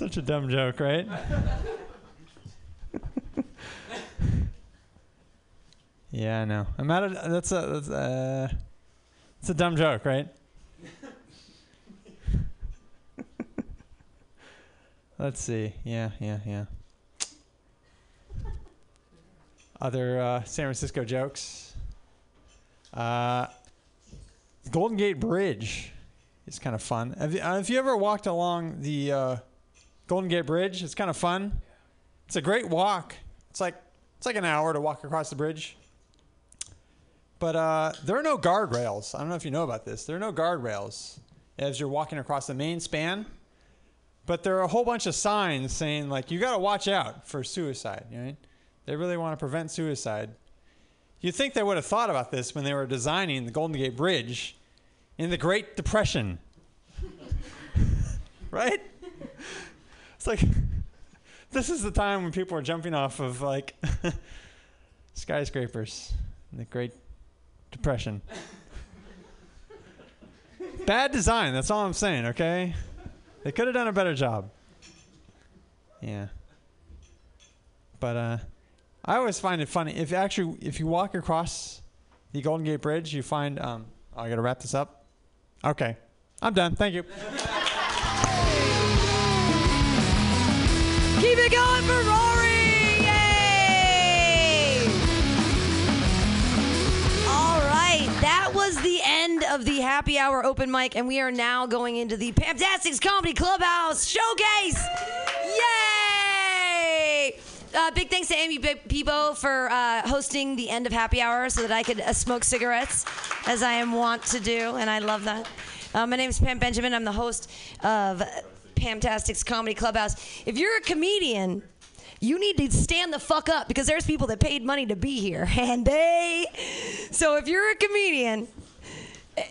Such a dumb joke, right? yeah, I know. I'm out of. That's a. That's a. It's a dumb joke, right? Let's see. Yeah, yeah, yeah. Other uh, San Francisco jokes. Uh, Golden Gate Bridge is kind of fun. Have you, uh, have you ever walked along the uh, Golden Gate Bridge? It's kind of fun. It's a great walk. It's like it's like an hour to walk across the bridge. But uh, there are no guardrails. I don't know if you know about this. There are no guardrails as you're walking across the main span. But there are a whole bunch of signs saying like you got to watch out for suicide. Right? They really want to prevent suicide. You'd think they would have thought about this when they were designing the Golden Gate Bridge in the Great Depression. right? It's like this is the time when people are jumping off of like skyscrapers in the Great Depression. Bad design, that's all I'm saying, okay? They could have done a better job. Yeah. But uh I always find it funny if actually if you walk across the Golden Gate Bridge, you find um oh, I got to wrap this up. Okay. I'm done. Thank you. Keep it going for Rory! Yay! All right, that was the end of the happy hour open mic, and we are now going into the Pamtastics Comedy Clubhouse showcase. Yay! Uh, big thanks to Amy Peebo for uh, hosting the end of happy hour so that I could uh, smoke cigarettes as I am wont to do, and I love that. Uh, my name is Pam Benjamin. I'm the host of Pamtastics Comedy Clubhouse. If you're a comedian, you need to stand the fuck up because there's people that paid money to be here, and they. So if you're a comedian,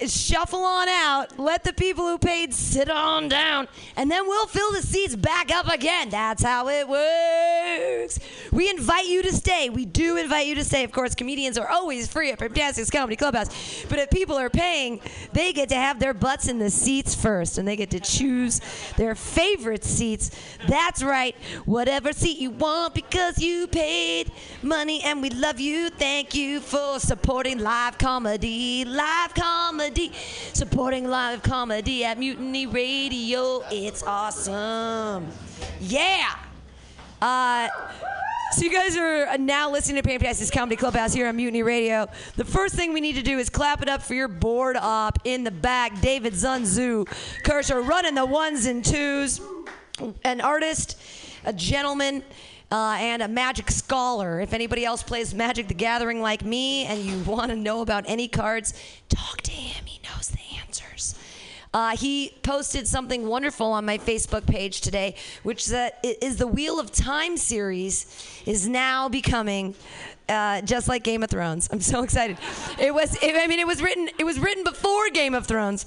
shuffle on out. Let the people who paid sit on down, and then we'll fill the seats back up again. That's how it works. We invite you to stay. We do invite you to stay. Of course, comedians are always free at Pamtastics Comedy Clubhouse, but if people are paying, they get to have their butts in the seats first, and they get to choose their favorite seats. That's right, whatever seat you want because you paid money, and we love you. Thank you for supporting live comedy. Live comedy, supporting live comedy at Mutiny Radio. It's awesome. Yeah. Uh, so you guys are now listening to Pamtastic Comedy Clubhouse here on Mutiny Radio. The first thing we need to do is clap it up for your board op in the back, David Zunzu. Kershaw running the ones and twos. An artist, a gentleman, uh, and a magic scholar. If anybody else plays Magic the Gathering like me and you want to know about any cards, talk to him. He knows the answers. Uh, he posted something wonderful on my Facebook page today, which that i- is the Wheel of Time series is now becoming uh, just like Game of Thrones. I'm so excited. It was, it, I mean, it was written, it was written before Game of Thrones.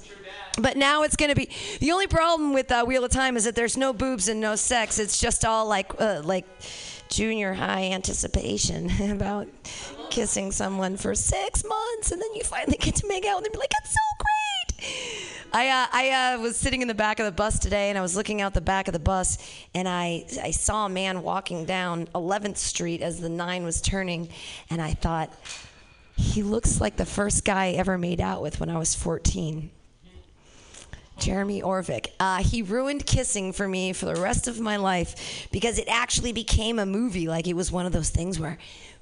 But now it's going to be the only problem with uh, Wheel of Time is that there's no boobs and no sex. It's just all like uh, like junior high anticipation about kissing someone for six months, and then you finally get to make out, and they're like, "It's so great." I uh, I uh, was sitting in the back of the bus today, and I was looking out the back of the bus, and I I saw a man walking down 11th Street as the nine was turning, and I thought, he looks like the first guy I ever made out with when I was 14. Jeremy Orvik. Uh, he ruined kissing for me for the rest of my life because it actually became a movie. Like it was one of those things where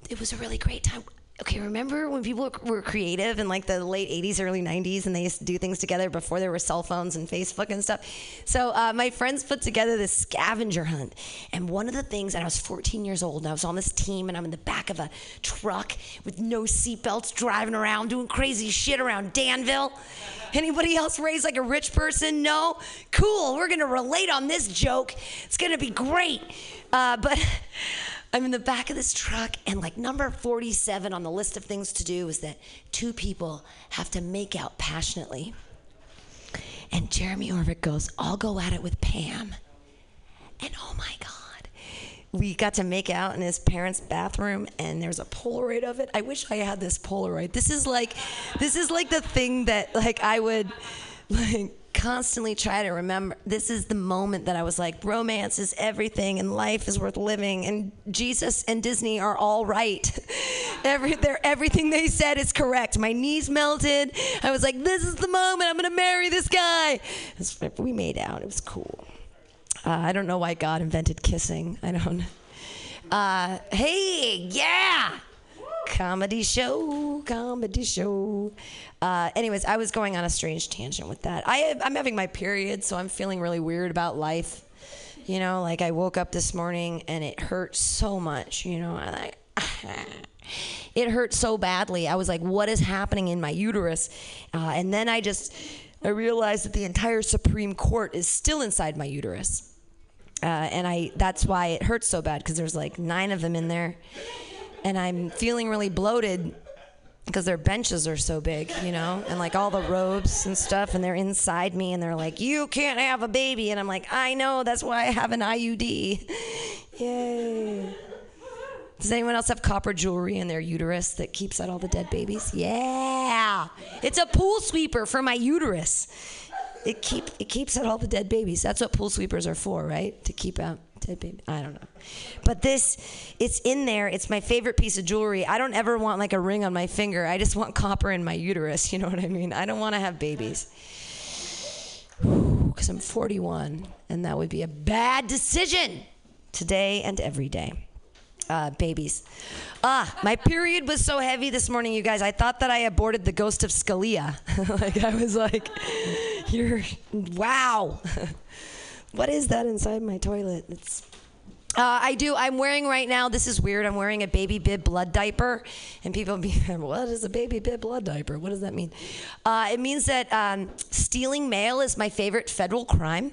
it was a really great time. Okay, remember when people were creative in like the late 80s, early 90s, and they used to do things together before there were cell phones and Facebook and stuff? So uh, my friends put together this scavenger hunt. And one of the things, and I was 14 years old, and I was on this team, and I'm in the back of a truck with no seatbelts driving around doing crazy shit around Danville. Anybody else raised like a rich person? No? Cool. We're to relate on this joke. It's to be great. Uh, but I'm in the back of this truck, and like number 47 on the list of things to do is that two people have to make out passionately. And Jeremy Orvik goes, I'll go at it with Pam. And oh my God. We got to make out in his parents' bathroom, and there's a Polaroid of it. I wish I had this Polaroid. This is like, this is like the thing that like I would, like constantly try to remember this is the moment that I was like, romance is everything and life is worth living and Jesus and Disney are all right. Every, everything they said is correct. My knees melted. I was like, this is the moment. I'm going to marry this guy. We made out. It was cool. Uh, I don't know why God invented kissing. I don't. Uh, hey, yeah comedy show, comedy show. Uh, anyways, I was going on a strange tangent with that. I, I'm having my period, so I'm feeling really weird about life. You know, like I woke up this morning and it hurt so much. You know, I like. it hurt so badly. I was like, what is happening in my uterus? Uh, and then I just, I realized that the entire Supreme Court is still inside my uterus. Uh, and I, that's why it hurts so bad because there's like nine of them in there and I'm feeling really bloated because their benches are so big, you know, and like all the robes and stuff, and they're inside me, and they're like, "You can't have a baby," and I'm like, "I know, that's why I have an IUD." Yay! Does anyone else have copper jewelry in their uterus that keeps out all the dead babies? Yeah, it's a pool sweeper for my uterus. It keep it keeps out all the dead babies. That's what pool sweepers are for, right? To keep out dead baby. I don't know. But this, it's in there. It's my favorite piece of jewelry. I don't ever want like a ring on my finger. I just want copper in my uterus. You know what I mean? I don't want to have babies. Because I'm 41, and that would be a bad decision today and every day. Uh, babies. Ah, my period was so heavy this morning, you guys. I thought that I aborted the ghost of Scalia. like, I was like, you're, wow. What is that inside my toilet? It's uh, I do. I'm wearing right now. This is weird. I'm wearing a baby bib blood diaper, and people be, what is a baby bib blood diaper? What does that mean? Uh, it means that um, stealing mail is my favorite federal crime,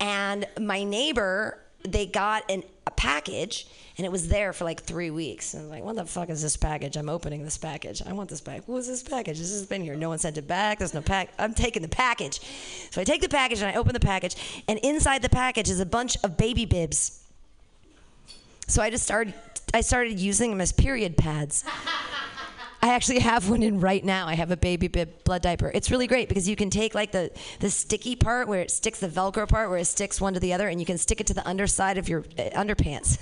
and my neighbor they got an, package and it was there for like three weeks. And I'm like, what the fuck is this package? I'm opening this package. I want this back. What was this package? This has been here. No one sent it back. There's no pack. I'm taking the package. So I take the package and I open the package, and inside the package is a bunch of baby bibs. So I just started. I started using them as period pads. I actually have one in right now. I have a baby bib blood diaper. It's really great because you can take like the the sticky part where it sticks the Velcro part where it sticks one to the other, and you can stick it to the underside of your uh, underpants,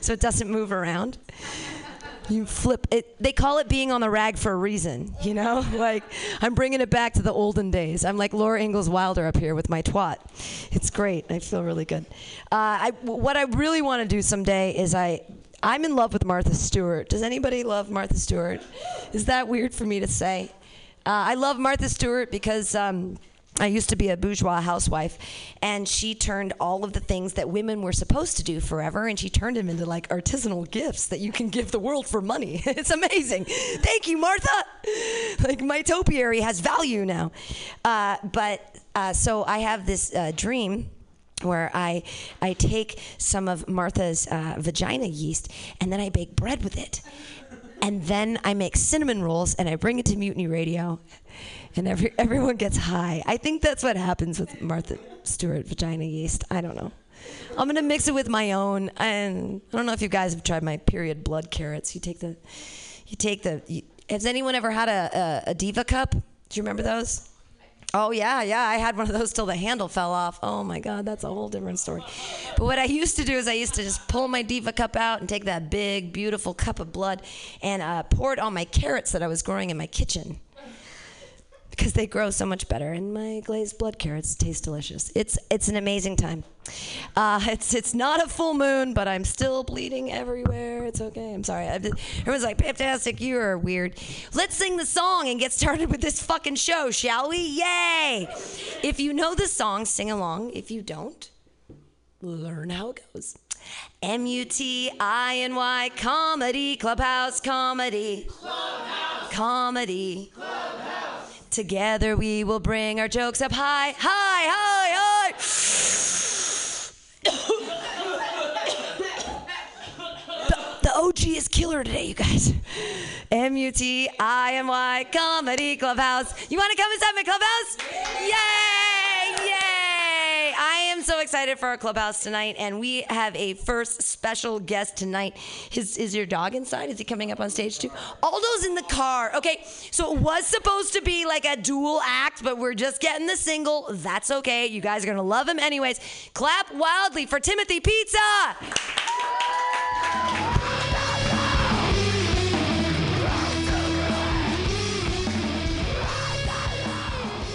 so it doesn't move around. You flip it. They call it being on the rag for a reason, you know. Like I'm bringing it back to the olden days. I'm like Laura Ingalls Wilder up here with my twat. It's great. I feel really good. Uh, I, what I really want to do someday is I I'm in love with Martha Stewart. Does anybody love Martha Stewart? Is that weird for me to say? Uh, I love Martha Stewart because. Um, I used to be a bourgeois housewife, and she turned all of the things that women were supposed to do forever, and she turned them into like artisanal gifts that you can give the world for money. it's amazing. Thank you, Martha. Like my topiary has value now. Uh, but uh, so I have this uh, dream where I I take some of Martha's uh, vagina yeast and then I bake bread with it, and then I make cinnamon rolls and I bring it to Mutiny Radio, and every everyone gets high. I think that's what happens with Martha Stewart vagina yeast. I don't know. I'm gonna mix it with my own, and I don't know if you guys have tried my period blood carrots. You take the, you take the. You, has anyone ever had a, a, a diva cup? Do you remember those? Oh yeah, yeah. I had one of those till the handle fell off. Oh my god, that's a whole different story. But what I used to do is I used to just pull my diva cup out and take that big, beautiful cup of blood and uh, pour it on my carrots that I was growing in my kitchen because they grow so much better, and my glazed blood carrots taste delicious. It's it's an amazing time. Uh, it's it's not a full moon, but I'm still bleeding everywhere. It's okay. I'm sorry. Everyone's like, "Fantastic, you are weird." Let's sing the song and get started with this fucking show, shall we? Yay! If you know the song, sing along. If you don't, learn how it goes. M U T I N Y comedy clubhouse comedy clubhouse comedy clubhouse. Together we will bring our jokes up high, high, high, high. the, the OG is killer today, you guys. M U T I M Y Comedy Clubhouse. You want to come inside my clubhouse? Yay! Yay! Am so excited for our clubhouse tonight, and we have a first special guest tonight. Is, is your dog inside? Is he coming up on stage too? Aldo's in the car. Okay, so it was supposed to be like a dual act, but we're just getting the single. That's okay. You guys are gonna love him anyways. Clap wildly for Timothy Pizza.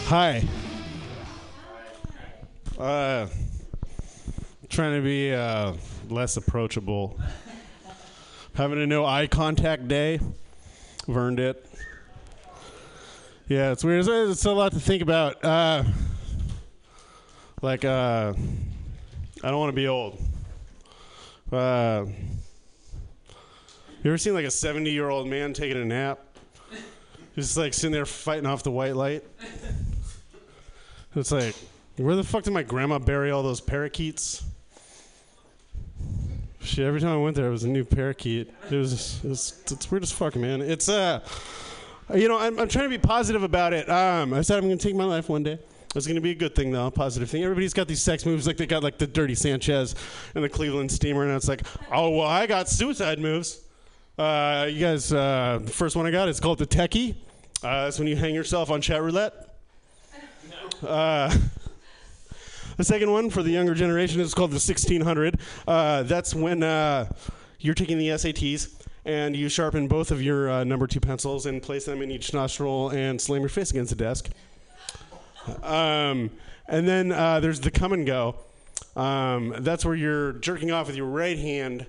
Hi. Uh, trying to be uh, less approachable. Having a no eye contact day. I've earned it. Yeah, it's weird. It's, it's a lot to think about. Uh, like, uh, I don't want to be old. Uh, you ever seen like a 70 year old man taking a nap? Just like sitting there fighting off the white light. It's like, where the fuck did my grandma bury all those parakeets? Shit, every time I went there, it was a new parakeet. It was, it was it's weird as fuck, man. It's uh, you know, I'm, I'm trying to be positive about it. Um, I said I'm gonna take my life one day. It's gonna be a good thing though, a positive thing. Everybody's got these sex moves, like they got like the Dirty Sanchez and the Cleveland Steamer, and it's like, oh well, I got suicide moves. Uh, you guys, uh, the first one I got is called the Techie. Uh, that's when you hang yourself on chat roulette. Uh, the second one for the younger generation is called the 1600. Uh, that's when uh, you're taking the SATs and you sharpen both of your uh, number two pencils and place them in each nostril and slam your face against the desk. Um, and then uh, there's the come and go. Um, that's where you're jerking off with your right hand,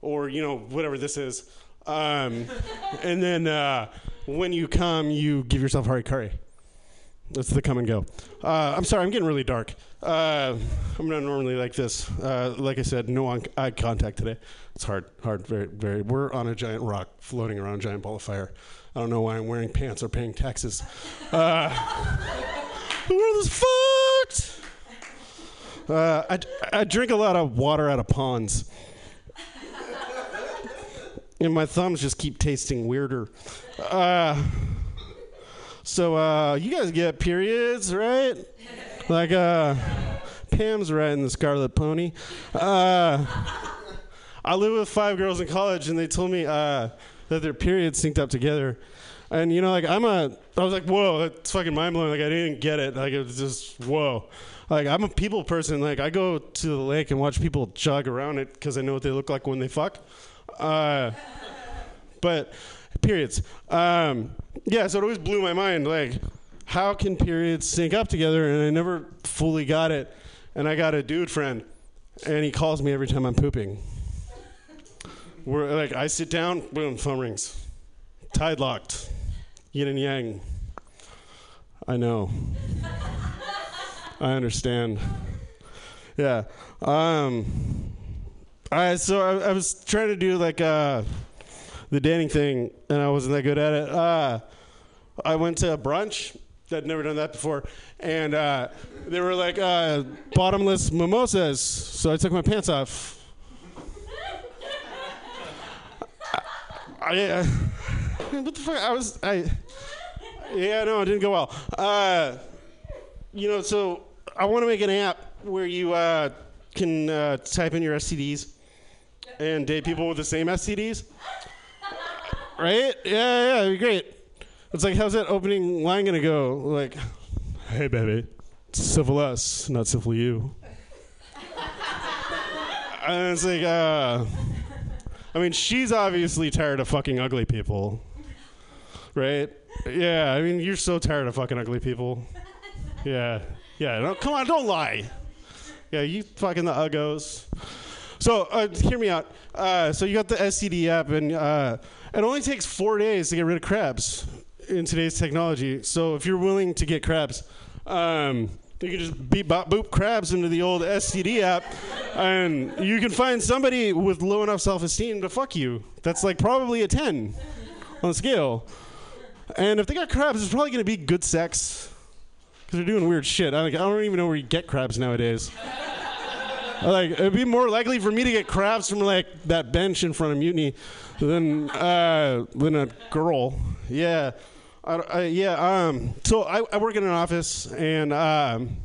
or you know whatever this is. Um, and then uh, when you come, you give yourself Hari Kari. That's the come and go. Uh, I'm sorry, I'm getting really dark. Uh, I'm not normally like this. Uh, like I said, no eye contact today. It's hard, hard, very, very. We're on a giant rock floating around a giant ball of fire. I don't know why I'm wearing pants or paying taxes. Uh, the world is fucked. Uh, I, I drink a lot of water out of ponds. And my thumbs just keep tasting weirder. Uh, so uh, you guys get periods, right? Like uh, Pam's riding the Scarlet Pony. Uh, I lived with five girls in college, and they told me uh, that their periods synced up together. And you know, like I'm a, I was like, whoa, that's fucking mind blowing. Like I didn't get it. Like it was just whoa. Like I'm a people person. Like I go to the lake and watch people jog around it because I know what they look like when they fuck. Uh, but periods. Um, yeah, so it always blew my mind. Like, how can periods sync up together? And I never fully got it. And I got a dude friend, and he calls me every time I'm pooping. We're like, I sit down, boom, phone rings, tide locked, yin and yang. I know. I understand. Yeah. Um. I so I, I was trying to do like uh the dating thing, and I wasn't that good at it. Uh, I went to brunch. I'd never done that before, and uh, they were like uh, bottomless mimosas. So I took my pants off. I, uh, what the fuck? I was I. Yeah, no, it didn't go well. Uh, you know, so I want to make an app where you uh, can uh, type in your STDs and date people with the same STDs right? Yeah, yeah, it'd be great. It's like, how's that opening line gonna go? Like, hey, baby, it's civil us, not civil you. and it's like, uh, I mean, she's obviously tired of fucking ugly people, right? Yeah, I mean, you're so tired of fucking ugly people. Yeah, yeah. No, come on, don't lie. Yeah, you fucking the uggos. So uh, hear me out. Uh, so you got the STD app, and uh, it only takes four days to get rid of crabs in today's technology. So if you're willing to get crabs, um, you can just beep bop boop crabs into the old STD app, and you can find somebody with low enough self-esteem to fuck you. That's like probably a ten on the scale. And if they got crabs, it's probably gonna be good sex because they're doing weird shit. I, I don't even know where you get crabs nowadays. like it'd be more likely for me to get crabs from like that bench in front of Mutiny than uh, than a girl. Yeah, Yeah. Um, so I, I, work in an office, and um,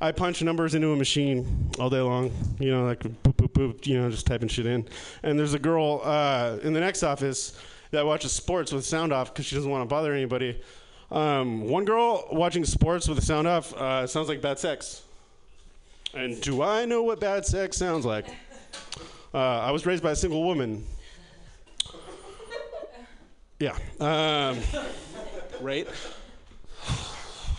I punch numbers into a machine all day long. You know, like boop boop boop. You know, just typing shit in. And there's a girl uh, in the next office that watches sports with sound off because she doesn't want to bother anybody. Um, one girl watching sports with the sound off uh, sounds like bad sex. And do I know what bad sex sounds like? Uh, I was raised by a single woman. Yeah. Um, right.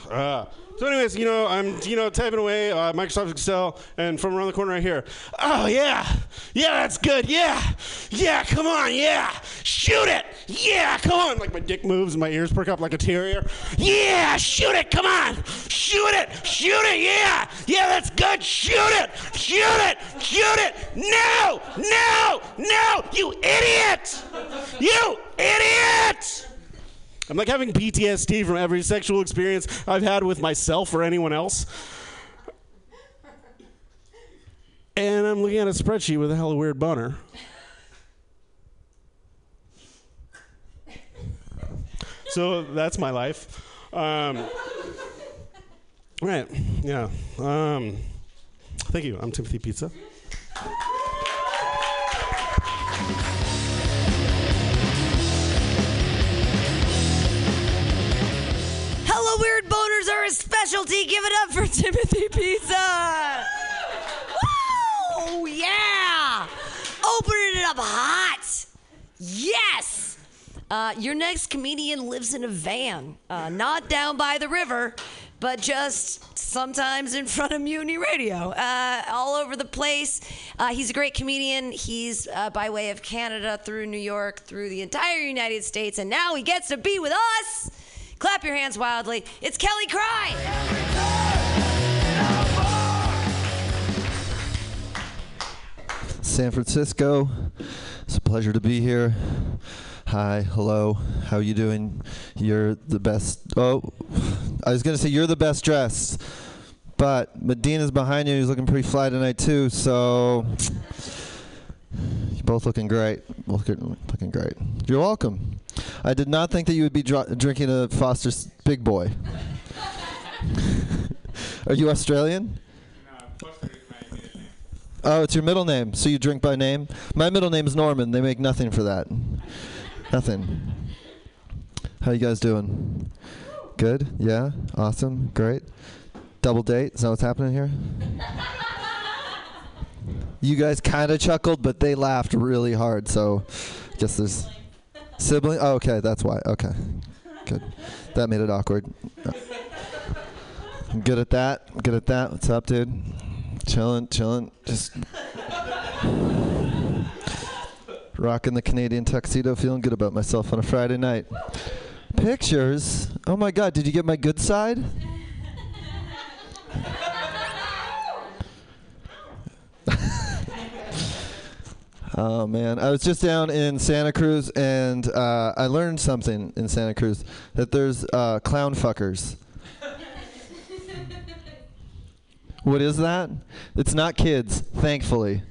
Uh, so, anyways, you know, I'm you know typing away uh, Microsoft Excel, and from around the corner right here, oh yeah, yeah, that's good, yeah, yeah, come on, yeah, shoot it, yeah, come on. Like my dick moves, and my ears perk up like a terrier. Yeah, shoot it, come on, shoot it, shoot it, yeah, yeah, that's good, shoot it, shoot it, shoot it. No, no, no, you idiot, you idiot. I'm like having PTSD from every sexual experience I've had with myself or anyone else. And I'm looking at a spreadsheet with a hella weird boner. So that's my life. Um, right, yeah. Um, thank you. I'm Timothy Pizza. Hello, weird boners are a specialty. Give it up for Timothy Pizza. Woo! Yeah! Opening it up hot. Yes! Uh, your next comedian lives in a van, uh, not down by the river, but just sometimes in front of Mutiny Radio, uh, all over the place. Uh, he's a great comedian. He's uh, by way of Canada, through New York, through the entire United States, and now he gets to be with us. Clap your hands wildly. It's Kelly Cry. San Francisco. It's a pleasure to be here. Hi, hello. How are you doing? You're the best. Oh, I was gonna say you're the best dressed, but Medina's behind you. He's looking pretty fly tonight too. So you're both looking great. Both looking, great. You're welcome. I did not think that you would be dr- drinking a Foster's Big Boy. Are you Australian? Oh, it's your middle name. So you drink by name? My middle name's Norman. They make nothing for that. nothing. How you guys doing? Good? Yeah? Awesome? Great? Double date? Is that what's happening here? You guys kind of chuckled, but they laughed really hard, so I guess there's. Sibling? Oh, okay, that's why. Okay. Good. That made it awkward. I'm good at that. Good at that. What's up, dude? Chilling, chilling. Just rocking the Canadian tuxedo, feeling good about myself on a Friday night. Pictures? Oh my god, did you get my good side? Oh man, I was just down in Santa Cruz and uh, I learned something in Santa Cruz that there's uh, clown fuckers. what is that? It's not kids, thankfully.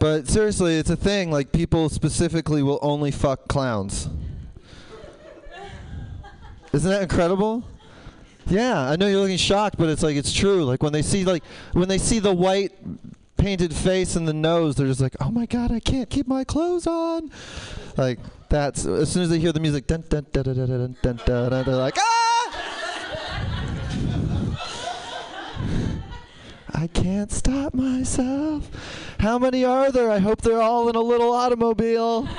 But seriously, it's a thing. Like people specifically will only fuck clowns. Isn't that incredible? Yeah, I know you're looking shocked, but it's like it's true. Like when they see like when they see the white painted face and the nose, they're just like, "Oh my god, I can't keep my clothes on." Like that's as soon as they hear the music, dun dun dun dun dun dun dun, dun, dun they're like, "Ah!" I can't stop myself. How many are there? I hope they're all in a little automobile.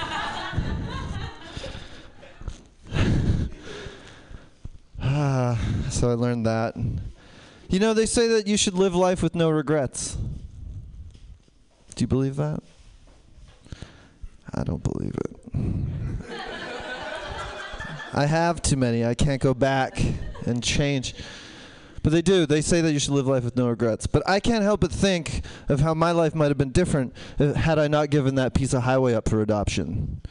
Ah, so I learned that. You know, they say that you should live life with no regrets. Do you believe that? I don't believe it. I have too many. I can't go back and change. But they do. They say that you should live life with no regrets. But I can't help but think of how my life might have been different had I not given that piece of highway up for adoption.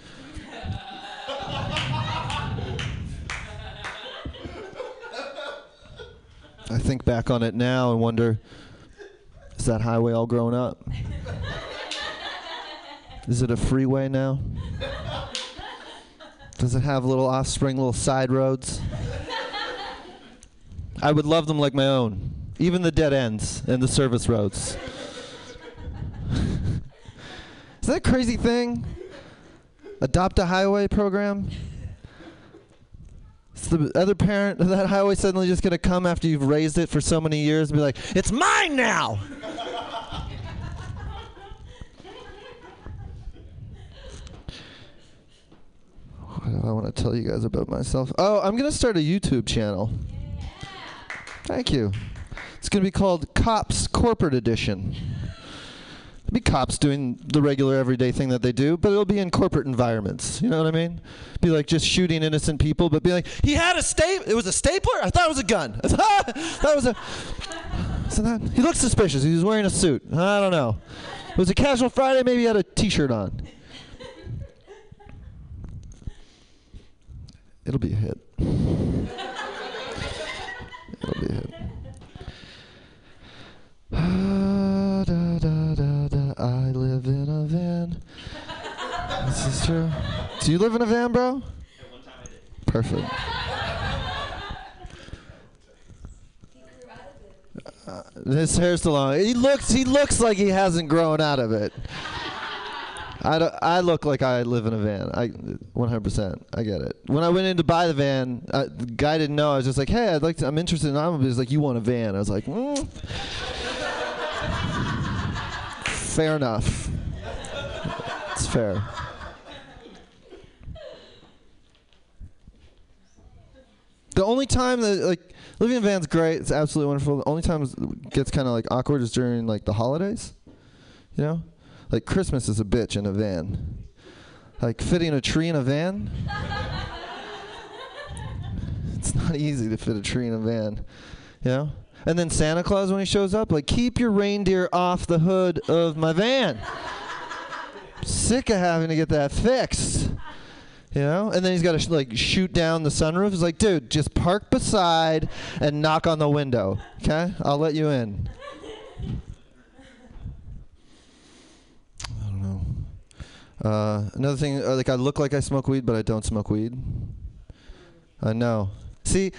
I think back on it now and wonder is that highway all grown up? Is it a freeway now? Does it have little offspring, little side roads? I would love them like my own. even the dead ends and the service roads. Is that a crazy thing? Adopt a highway program? Is the other parent of that highway suddenly just going to come after you've raised it for so many years and be like, it's mine now? what do I want to tell you guys about myself? Oh, I'm going to start a YouTube channel. Thank you. It's going to be called Cops Corporate Edition. Be cops doing the regular everyday thing that they do, but it'll be in corporate environments. You know what I mean? Be like just shooting innocent people, but be like, he had a staple. It was a stapler. I thought it was a gun. That was a. So that he looked suspicious. He was wearing a suit. I don't know. It was a casual Friday. Maybe he had a T-shirt on. It'll be a hit. It'll be a hit. Ah, da, da. I live in a van. This is true. Do you live in a van, bro? Perfect. Uh, his hair's still long. He looks. He looks like he hasn't grown out of it. I, don't- I look like I live in a van. I 100%. I get it. When I went in to buy the van, uh, the guy didn't know. I was just like, "Hey, I'd like to. I'm interested in automobiles." He's like, "You want a van?" I was like, mm. "Fair enough. It's fair." The only time that like living in a van's great. It's absolutely wonderful. The only time it gets kind of like awkward is during like the holidays. You know, like Christmas is a bitch in a van. Like fitting a tree in a van. it's not easy to fit a tree in a van. You know. And then Santa Claus when he shows up, like keep your reindeer off the hood of my van. Sick of having to get that fixed. You know, and then he's got to sh- like shoot down the sunroof. It's like, dude, just park beside and knock on the window. Okay, I'll let you in. I don't know. Uh, another thing, uh, like I look like I smoke weed, but I don't smoke weed. I know. See,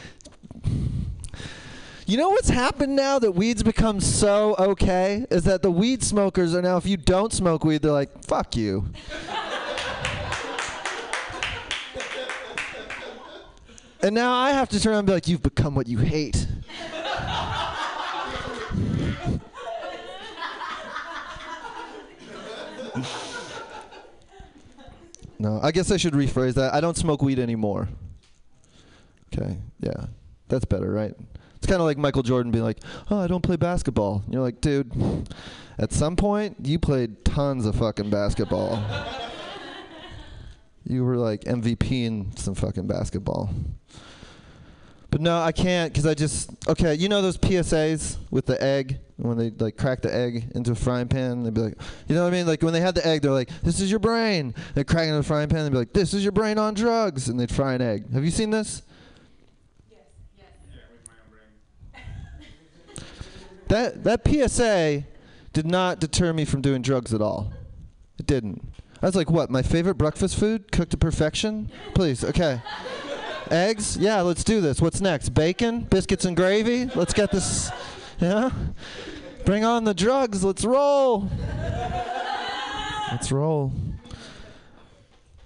you know what's happened now that weed's become so okay is that the weed smokers are now, if you don't smoke weed, they're like, fuck you. And now I have to turn around and be like, you've become what you hate. no, I guess I should rephrase that. I don't smoke weed anymore. Okay, yeah. That's better, right? It's kind of like Michael Jordan being like, oh, I don't play basketball. And you're like, dude, at some point, you played tons of fucking basketball. You were like MVP in some fucking basketball. But no, I can't because I just okay. You know those PSAs with the egg when they like crack the egg into a frying pan. They'd be like, you know what I mean? Like when they had the egg, they're like, "This is your brain." They crack it in a frying pan. They'd be like, "This is your brain on drugs," and they'd fry an egg. Have you seen this? That that PSA did not deter me from doing drugs at all. It didn't. I was like, what? My favorite breakfast food, cooked to perfection? Please, okay. Eggs? Yeah, let's do this. What's next? Bacon? Biscuits and gravy? Let's get this. Yeah? Bring on the drugs. Let's roll. Let's roll.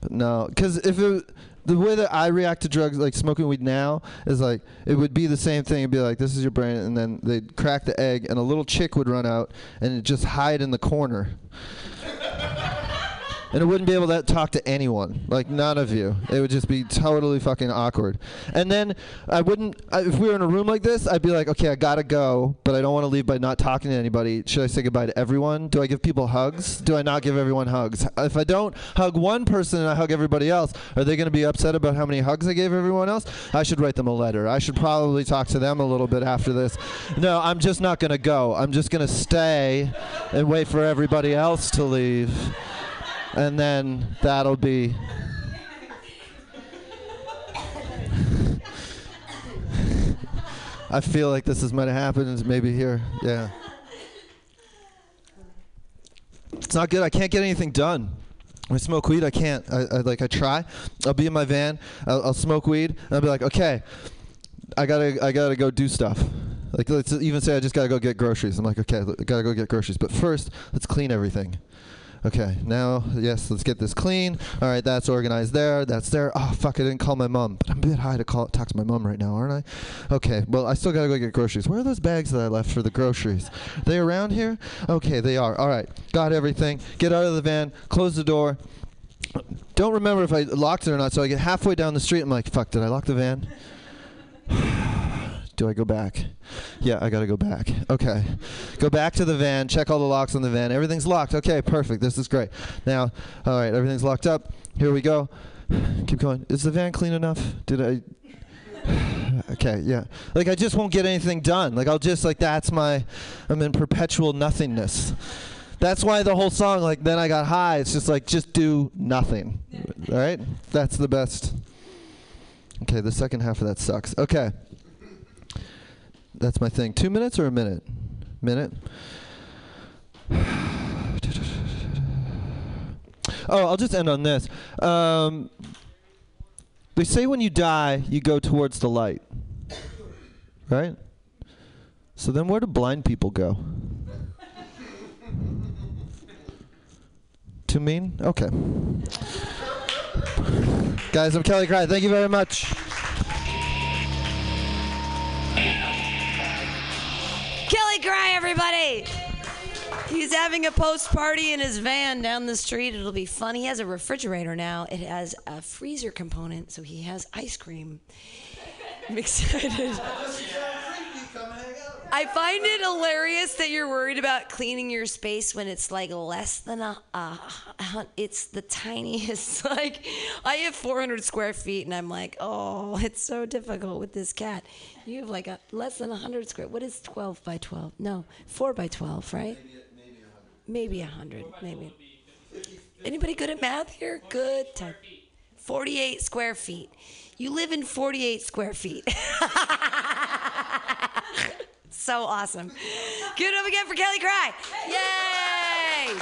But no, because if it, the way that I react to drugs, like smoking weed now, is like it would be the same thing. It'd be like, this is your brain, and then they'd crack the egg, and a little chick would run out and just hide in the corner. And it wouldn't be able to talk to anyone, like none of you. It would just be totally fucking awkward. And then I wouldn't, I, if we were in a room like this, I'd be like, okay, I gotta go, but I don't want to leave by not talking to anybody. Should I say goodbye to everyone? Do I give people hugs? Do I not give everyone hugs? If I don't hug one person and I hug everybody else, are they gonna be upset about how many hugs I gave everyone else? I should write them a letter. I should probably talk to them a little bit after this. No, I'm just not gonna go. I'm just gonna stay and wait for everybody else to leave and then that'll be I feel like this is might have happened maybe here. Yeah. It's not good. I can't get anything done. I smoke weed, I can't. I, I like I try. I'll be in my van. I'll, I'll smoke weed, and I'll be like, okay, I gotta I gotta go do stuff. Like let's even say I just gotta go get groceries. I'm like, okay, I gotta go get groceries. But first, let's clean everything. Okay, now yes, let's get this clean. All right, that's organized there. That's there. Oh fuck, I didn't call my mom, but I'm a bit high to call talk to my mom right now, aren't I? Okay, well I still gotta go get groceries. Where are those bags that I left for the groceries? they around here? Okay, they are. All right, got everything. Get out of the van. Close the door. Don't remember if I locked it or not. So I get halfway down the street. I'm like, fuck, did I lock the van? Do I go back? Yeah, I gotta go back. Okay. Go back to the van, check all the locks on the van. Everything's locked. Okay, perfect. This is great. Now, all right, everything's locked up. Here we go. Keep going. Is the van clean enough? Did I. okay, yeah. Like, I just won't get anything done. Like, I'll just, like, that's my. I'm in perpetual nothingness. That's why the whole song, like, then I got high. It's just like, just do nothing. All right? That's the best. Okay, the second half of that sucks. Okay. That's my thing. Two minutes or a minute? Minute. Oh, I'll just end on this. Um, they say when you die, you go towards the light. Right? So then where do blind people go? Too mean? Okay. Guys, I'm Kelly Cry. Thank you very much. Cry, everybody. He's having a post party in his van down the street. It'll be fun. He has a refrigerator now. It has a freezer component, so he has ice cream. I'm excited. I find it hilarious that you're worried about cleaning your space when it's like less than a, it's the tiniest. Like I have 400 square feet, and I'm like, oh, it's so difficult with this cat. You have like a less than 100 square. What is 12 by 12? No, four by 12, right? Maybe a hundred. Maybe. Anybody good at math here? Good. Time. 48 square feet. You live in 48 square feet. so awesome. Give it up again for Kelly Cry. Yay!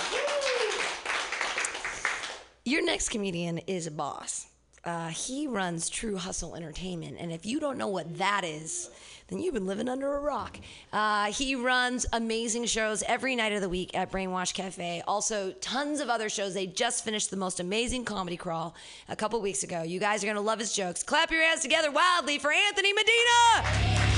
Your next comedian is a boss. Uh, he runs True Hustle Entertainment, and if you don't know what that is, then you've been living under a rock. Uh, he runs amazing shows every night of the week at Brainwash Cafe. Also, tons of other shows. They just finished the most amazing comedy crawl a couple weeks ago. You guys are gonna love his jokes. Clap your hands together wildly for Anthony Medina.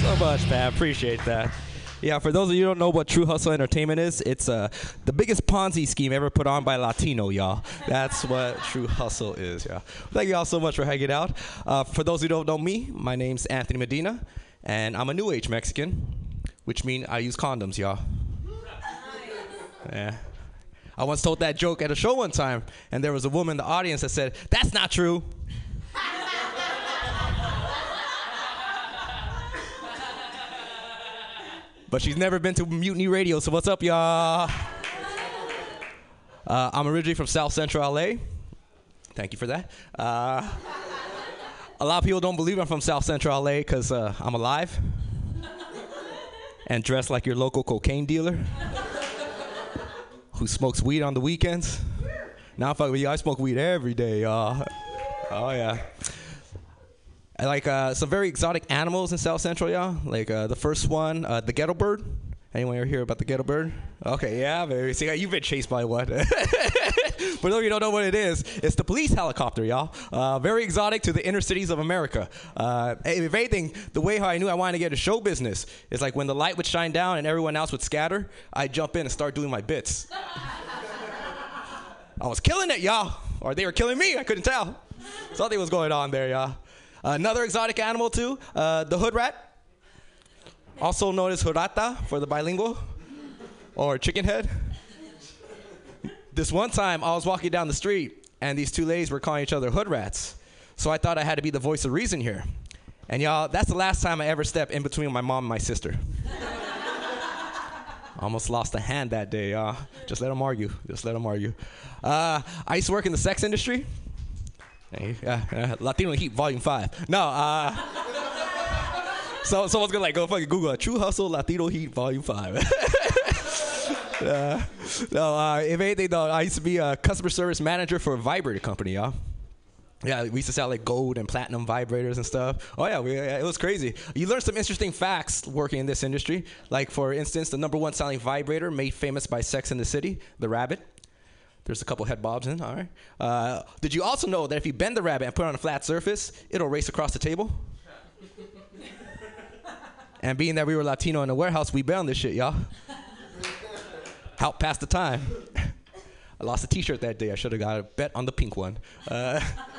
So much, man. Appreciate that. Yeah, for those of you who don't know what True Hustle Entertainment is, it's uh, the biggest Ponzi scheme ever put on by Latino, y'all. That's what True Hustle is, y'all. Thank y'all so much for hanging out. Uh, for those who don't know me, my name's Anthony Medina, and I'm a New Age Mexican, which means I use condoms, y'all. Yeah. I once told that joke at a show one time, and there was a woman in the audience that said, That's not true. But she's never been to Mutiny Radio. So what's up, y'all? Uh, I'm originally from South Central LA. Thank you for that. Uh, a lot of people don't believe I'm from South Central LA because uh, I'm alive and dressed like your local cocaine dealer who smokes weed on the weekends. Now, fuck with you, I smoke weed every day, y'all. Oh yeah. Like uh, some very exotic animals in South Central, y'all. Like uh, the first one, uh, the ghetto bird. Anyone ever hear about the ghetto bird? Okay, yeah, very. See, you've been chased by one. Those of you don't know what it is, it's the police helicopter, y'all. Uh, very exotic to the inner cities of America. Uh, if anything, the way how I knew I wanted to get a show business is like when the light would shine down and everyone else would scatter, I'd jump in and start doing my bits. I was killing it, y'all. Or they were killing me. I couldn't tell. Something was going on there, y'all. Another exotic animal, too, uh, the hood rat, also known as horata for the bilingual, or chicken head. This one time, I was walking down the street, and these two ladies were calling each other hood rats. So I thought I had to be the voice of reason here. And y'all, that's the last time I ever stepped in between my mom and my sister. Almost lost a hand that day, y'all. Just let them argue. Just let them argue. Uh, I used to work in the sex industry. Latino Heat Volume 5. No, uh. so someone's gonna like go fucking Google True Hustle Latino Heat Volume 5. uh, no, uh, if anything though, I used to be a customer service manager for a vibrator company, y'all. Yeah, we used to sell like gold and platinum vibrators and stuff. Oh yeah, we, yeah, it was crazy. You learn some interesting facts working in this industry. Like for instance, the number one selling vibrator made famous by Sex in the City, the rabbit. There's a couple head bobs in. All right. Uh, did you also know that if you bend the rabbit and put it on a flat surface, it'll race across the table? and being that we were Latino in the warehouse, we bet on this shit, y'all. Help pass the time. I lost a T-shirt that day. I should have got a bet on the pink one. Uh,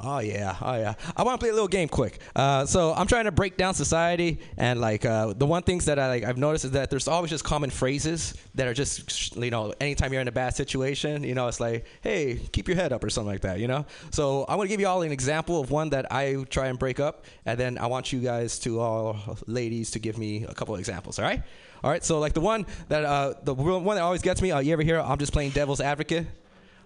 Oh yeah, oh yeah. I want to play a little game quick. Uh, so I'm trying to break down society, and like uh, the one things that I like, I've noticed is that there's always just common phrases that are just you know anytime you're in a bad situation, you know it's like hey keep your head up or something like that, you know. So I'm gonna give you all an example of one that I try and break up, and then I want you guys to all ladies to give me a couple of examples. All right, all right. So like the one that uh, the one that always gets me, uh, you ever hear I'm just playing devil's advocate?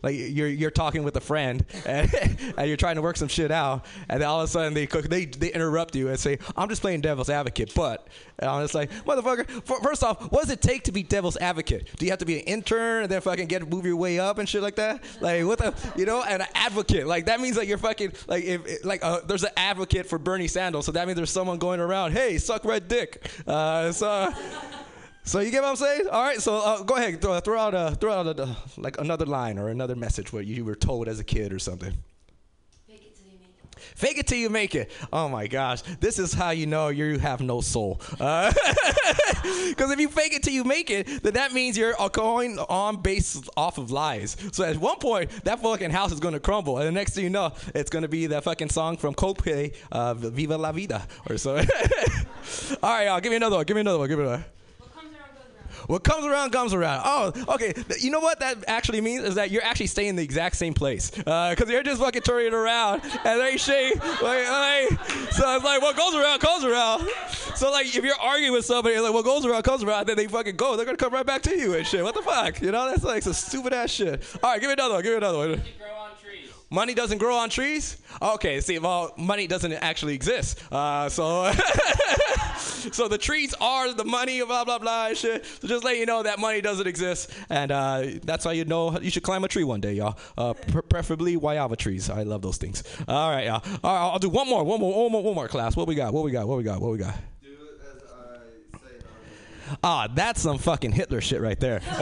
Like you're you're talking with a friend and, and, you're trying to work some shit out, and all of a sudden they they they interrupt you and say, "I'm just playing devil's advocate," but and I'm just like, motherfucker. First off, what does it take to be devil's advocate? Do you have to be an intern and then fucking get move your way up and shit like that? Like what the you know? And an advocate like that means like you're fucking like if like uh, there's an advocate for Bernie Sanders, so that means there's someone going around, hey, suck red dick. Uh, so. So you get what I'm saying? All right. So uh, go ahead, throw, throw out a throw out a, like another line or another message what you were told as a kid or something. Fake it till you make it. Fake it till you make it. Oh my gosh, this is how you know you have no soul. Because uh, if you fake it till you make it, then that means you're going on based off of lies. So at one point, that fucking house is going to crumble, and the next thing you know, it's going to be that fucking song from Coldplay, uh, "Viva la Vida" or so. All right, y'all, give me another one. Give me another one. Give me another. One. What comes around comes around. Oh, okay. You know what that actually means is that you're actually staying in the exact same place because uh, you're just fucking turning around and they shake. Like, like, so it's like what goes around comes around. So like if you're arguing with somebody, like what goes around comes around, then they fucking go. They're gonna come right back to you and shit. What the fuck? You know that's like some stupid ass shit. All right, give me another one. Give me another one. Money doesn't grow on trees? Okay, see, well, money doesn't actually exist. Uh, so, so the trees are the money, blah, blah, blah, and shit. So just let you know that money doesn't exist. And uh, that's how you know you should climb a tree one day, y'all. Uh, preferably guayaba trees. I love those things. All right, y'all. All right, I'll do one more, one more, one more, one more class. What we got? What we got? What we got? What we got? Ah, that's some fucking Hitler shit right there.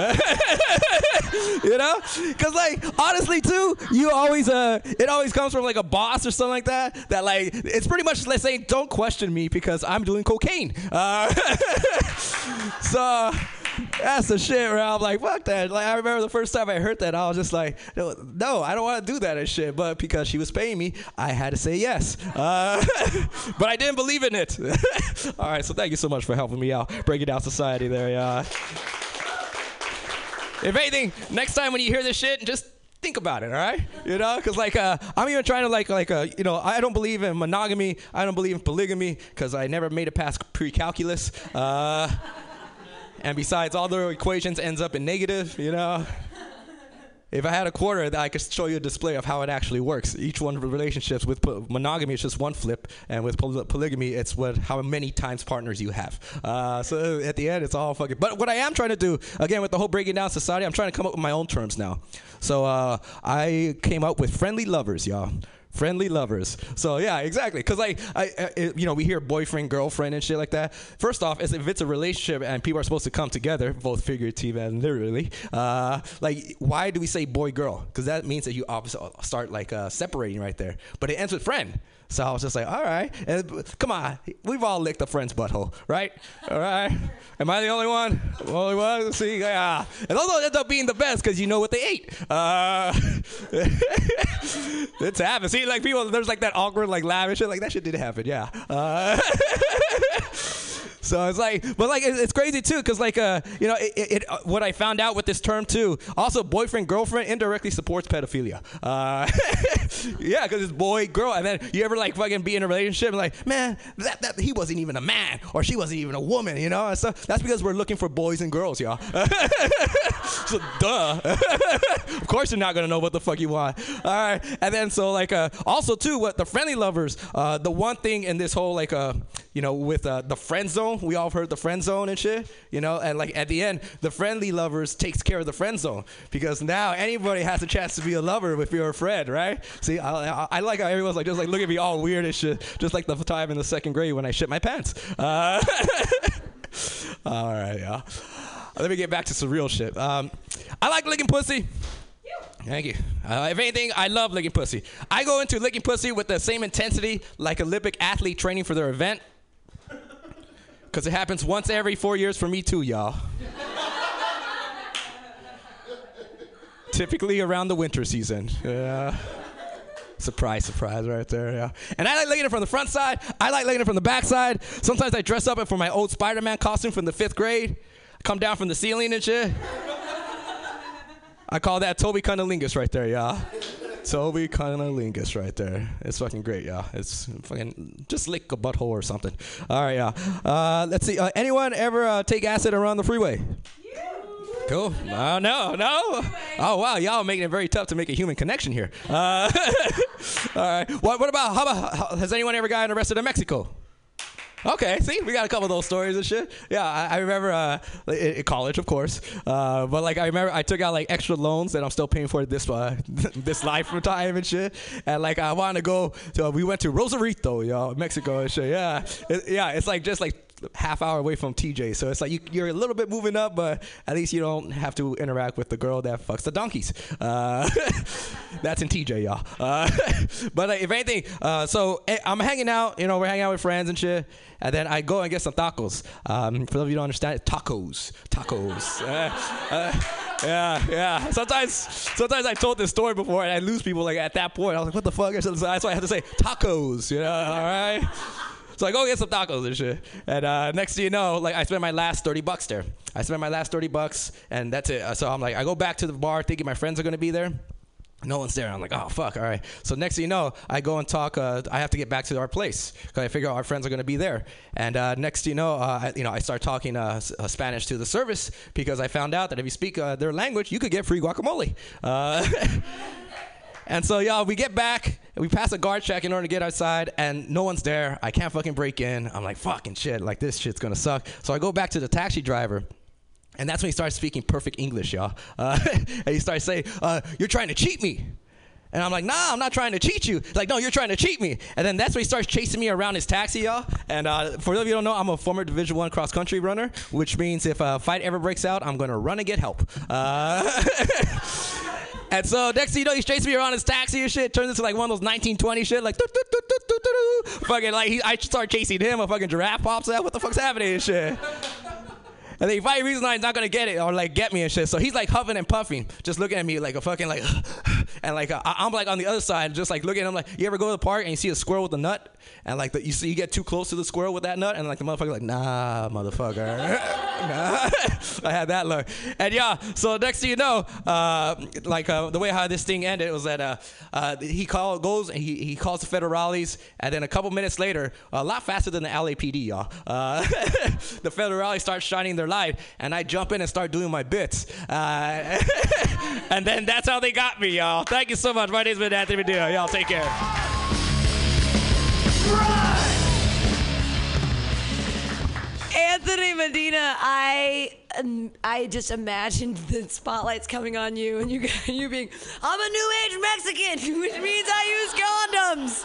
you know? Cause like honestly too, you always uh it always comes from like a boss or something like that. That like it's pretty much like saying, Don't question me because I'm doing cocaine. Uh, so that's the shit where I'm like, fuck that. Like I remember the first time I heard that, I was just like, no, I don't want to do that and shit. But because she was paying me, I had to say yes. Uh, but I didn't believe in it. All right, so thank you so much for helping me out, breaking down society there, yeah. If anything, next time when you hear this shit, just think about it, all right? You know, because like uh, I'm even trying to like like uh, you know I don't believe in monogamy, I don't believe in polygamy because I never made it past pre-calculus. Uh, and besides, all the equations ends up in negative, you know. If I had a quarter, I could show you a display of how it actually works. Each one of the relationships with monogamy is just one flip, and with poly- polygamy, it's what how many times partners you have. Uh, so at the end, it's all fucking. But what I am trying to do, again, with the whole breaking down society, I'm trying to come up with my own terms now. So uh, I came up with friendly lovers, y'all friendly lovers. So yeah, exactly. Because like, I, I, you know, we hear boyfriend, girlfriend, and shit like that. First off, as if it's a relationship and people are supposed to come together, both figuratively and literally. Uh, like, why do we say boy girl? Because that means that you obviously start like uh, separating right there. But it ends with friend. So I was just like, all right, and come on, we've all licked a friend's butthole, right? All right, am I the only one? The Only one? See, yeah. And those don't end up being the best because you know what they ate. Uh, it's happened. See, like people, there's like that awkward, like lavish shit. Like that shit did happen, yeah. Uh, So it's like, but like it's crazy too, because like uh, you know, it, it, what I found out with this term too. Also, boyfriend girlfriend indirectly supports pedophilia. Uh, yeah, because it's boy girl, and then you ever like fucking be in a relationship like, man, that, that he wasn't even a man or she wasn't even a woman, you know? And so that's because we're looking for boys and girls, y'all. so duh. of course you're not gonna know what the fuck you want. All right, and then so like uh, also too, what the friendly lovers, uh, the one thing in this whole like uh you know, with uh, the friend zone. We all heard the friend zone and shit, you know, and like at the end, the friendly lovers takes care of the friend zone because now anybody has a chance to be a lover if you're a friend, right? See, I, I, I like how everyone's like just like look at me all weird and shit, just like the time in the second grade when I shit my pants. Uh, all right, yeah. Let me get back to some real shit. Um, I like licking pussy. Thank you. Uh, if anything, I love licking pussy. I go into licking pussy with the same intensity like Olympic athlete training for their event. Because it happens once every four years for me, too, y'all. Typically around the winter season. Yeah. Surprise, surprise, right there, yeah. And I like licking it from the front side. I like licking it from the back side. Sometimes I dress up for my old Spider Man costume from the fifth grade. Come down from the ceiling and shit. I call that Toby Cunnilingus right there, y'all. Toby Cunnilingus right there. It's fucking great, y'all. It's fucking just lick a butthole or something. All right, y'all. Uh, let's see. Uh, anyone ever uh, take acid around the freeway? Cool. Uh, no, no. Oh wow, y'all making it very tough to make a human connection here. Uh, all right. What, what about? How about? How, has anyone ever gotten arrested in Mexico? Okay, see, we got a couple of those stories and shit. Yeah, I, I remember uh, in, college, of course, uh, but like I remember I took out like extra loans that I'm still paying for this uh, this lifetime and shit. And like I wanted to go to, we went to Rosarito, y'all, Mexico and shit. Yeah, it, yeah, it's like just like half hour away from TJ, so it's like you, you're a little bit moving up, but at least you don't have to interact with the girl that fucks the donkeys. Uh, that's in TJ, y'all. Uh, but uh, if anything, uh, so eh, I'm hanging out. You know, we're hanging out with friends and shit, and then I go and get some tacos. Um, for those of you don't understand, tacos, tacos. Uh, yeah, yeah. Sometimes, sometimes I told this story before, and I lose people. Like at that point, I was like, "What the fuck?" That's why I had to say tacos. You know, all right. So I go get some tacos and shit. And uh, next thing you know, like I spent my last 30 bucks there. I spent my last 30 bucks, and that's it. So I'm like, I go back to the bar thinking my friends are gonna be there. No one's there. I'm like, oh fuck, all right. So next thing you know, I go and talk. Uh, I have to get back to our place because I figure our friends are gonna be there. And uh, next thing you know, uh, I, you know, I start talking uh, s- uh, Spanish to the service because I found out that if you speak uh, their language, you could get free guacamole. And so, y'all, we get back, we pass a guard check in order to get outside, and no one's there. I can't fucking break in. I'm like, fucking shit, like this shit's gonna suck. So I go back to the taxi driver. And that's when he starts speaking perfect English, y'all. Uh, and he starts saying, uh, You're trying to cheat me. And I'm like, Nah, I'm not trying to cheat you. Like, No, you're trying to cheat me. And then that's when he starts chasing me around his taxi, y'all. And uh, for those of you who don't know, I'm a former Division One cross country runner, which means if a fight ever breaks out, I'm gonna run and get help. Uh, And so next thing you know, he's chasing me around his taxi and shit. Turns into like one of those 1920 shit, like fucking like he, I start chasing him. A fucking giraffe pops out. What the fuck's happening and shit? And then he finally realizes he's not gonna get it or like get me and shit. So he's like huffing and puffing, just looking at me like a fucking like, and like uh, I'm like on the other side, just like looking him like, you ever go to the park and you see a squirrel with a nut, and like the, you see you get too close to the squirrel with that nut, and like the motherfucker like, nah, motherfucker. I had that look, and yeah. So next thing you know, uh, like uh, the way how this thing ended was that uh, uh, he call goes and he he calls the federales, and then a couple minutes later, a lot faster than the LAPD, y'all. Uh, the federales start shining their light, and I jump in and start doing my bits. Uh, and then that's how they got me, y'all. Thank you so much. My name's been Anthony Medina. Y'all take care. Anthony Medina, I um, I just imagined the spotlights coming on you and you you being, I'm a new age Mexican, which means I use condoms.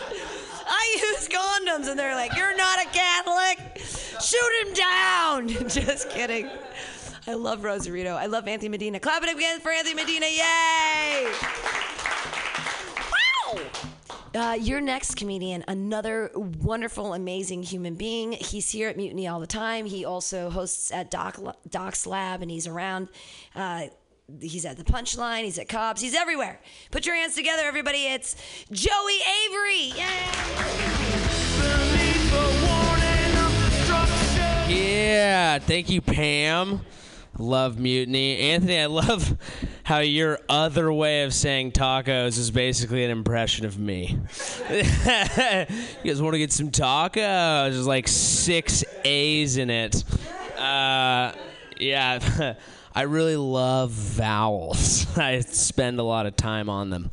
I use condoms, and they're like, you're not a Catholic. Shoot him down. just kidding. I love Rosarito. I love Anthony Medina. Clap it again for Anthony Medina. Yay! Uh, your next comedian, another wonderful, amazing human being. He's here at Mutiny all the time. He also hosts at Doc, Doc's Lab, and he's around. Uh, he's at the Punchline. He's at Cobb's. He's everywhere. Put your hands together, everybody. It's Joey Avery. Yay! Yeah, thank you, Pam. Love mutiny, Anthony. I love how your other way of saying tacos is basically an impression of me. you guys want to get some tacos? There's like six A's in it. Uh, yeah. I really love vowels. I spend a lot of time on them.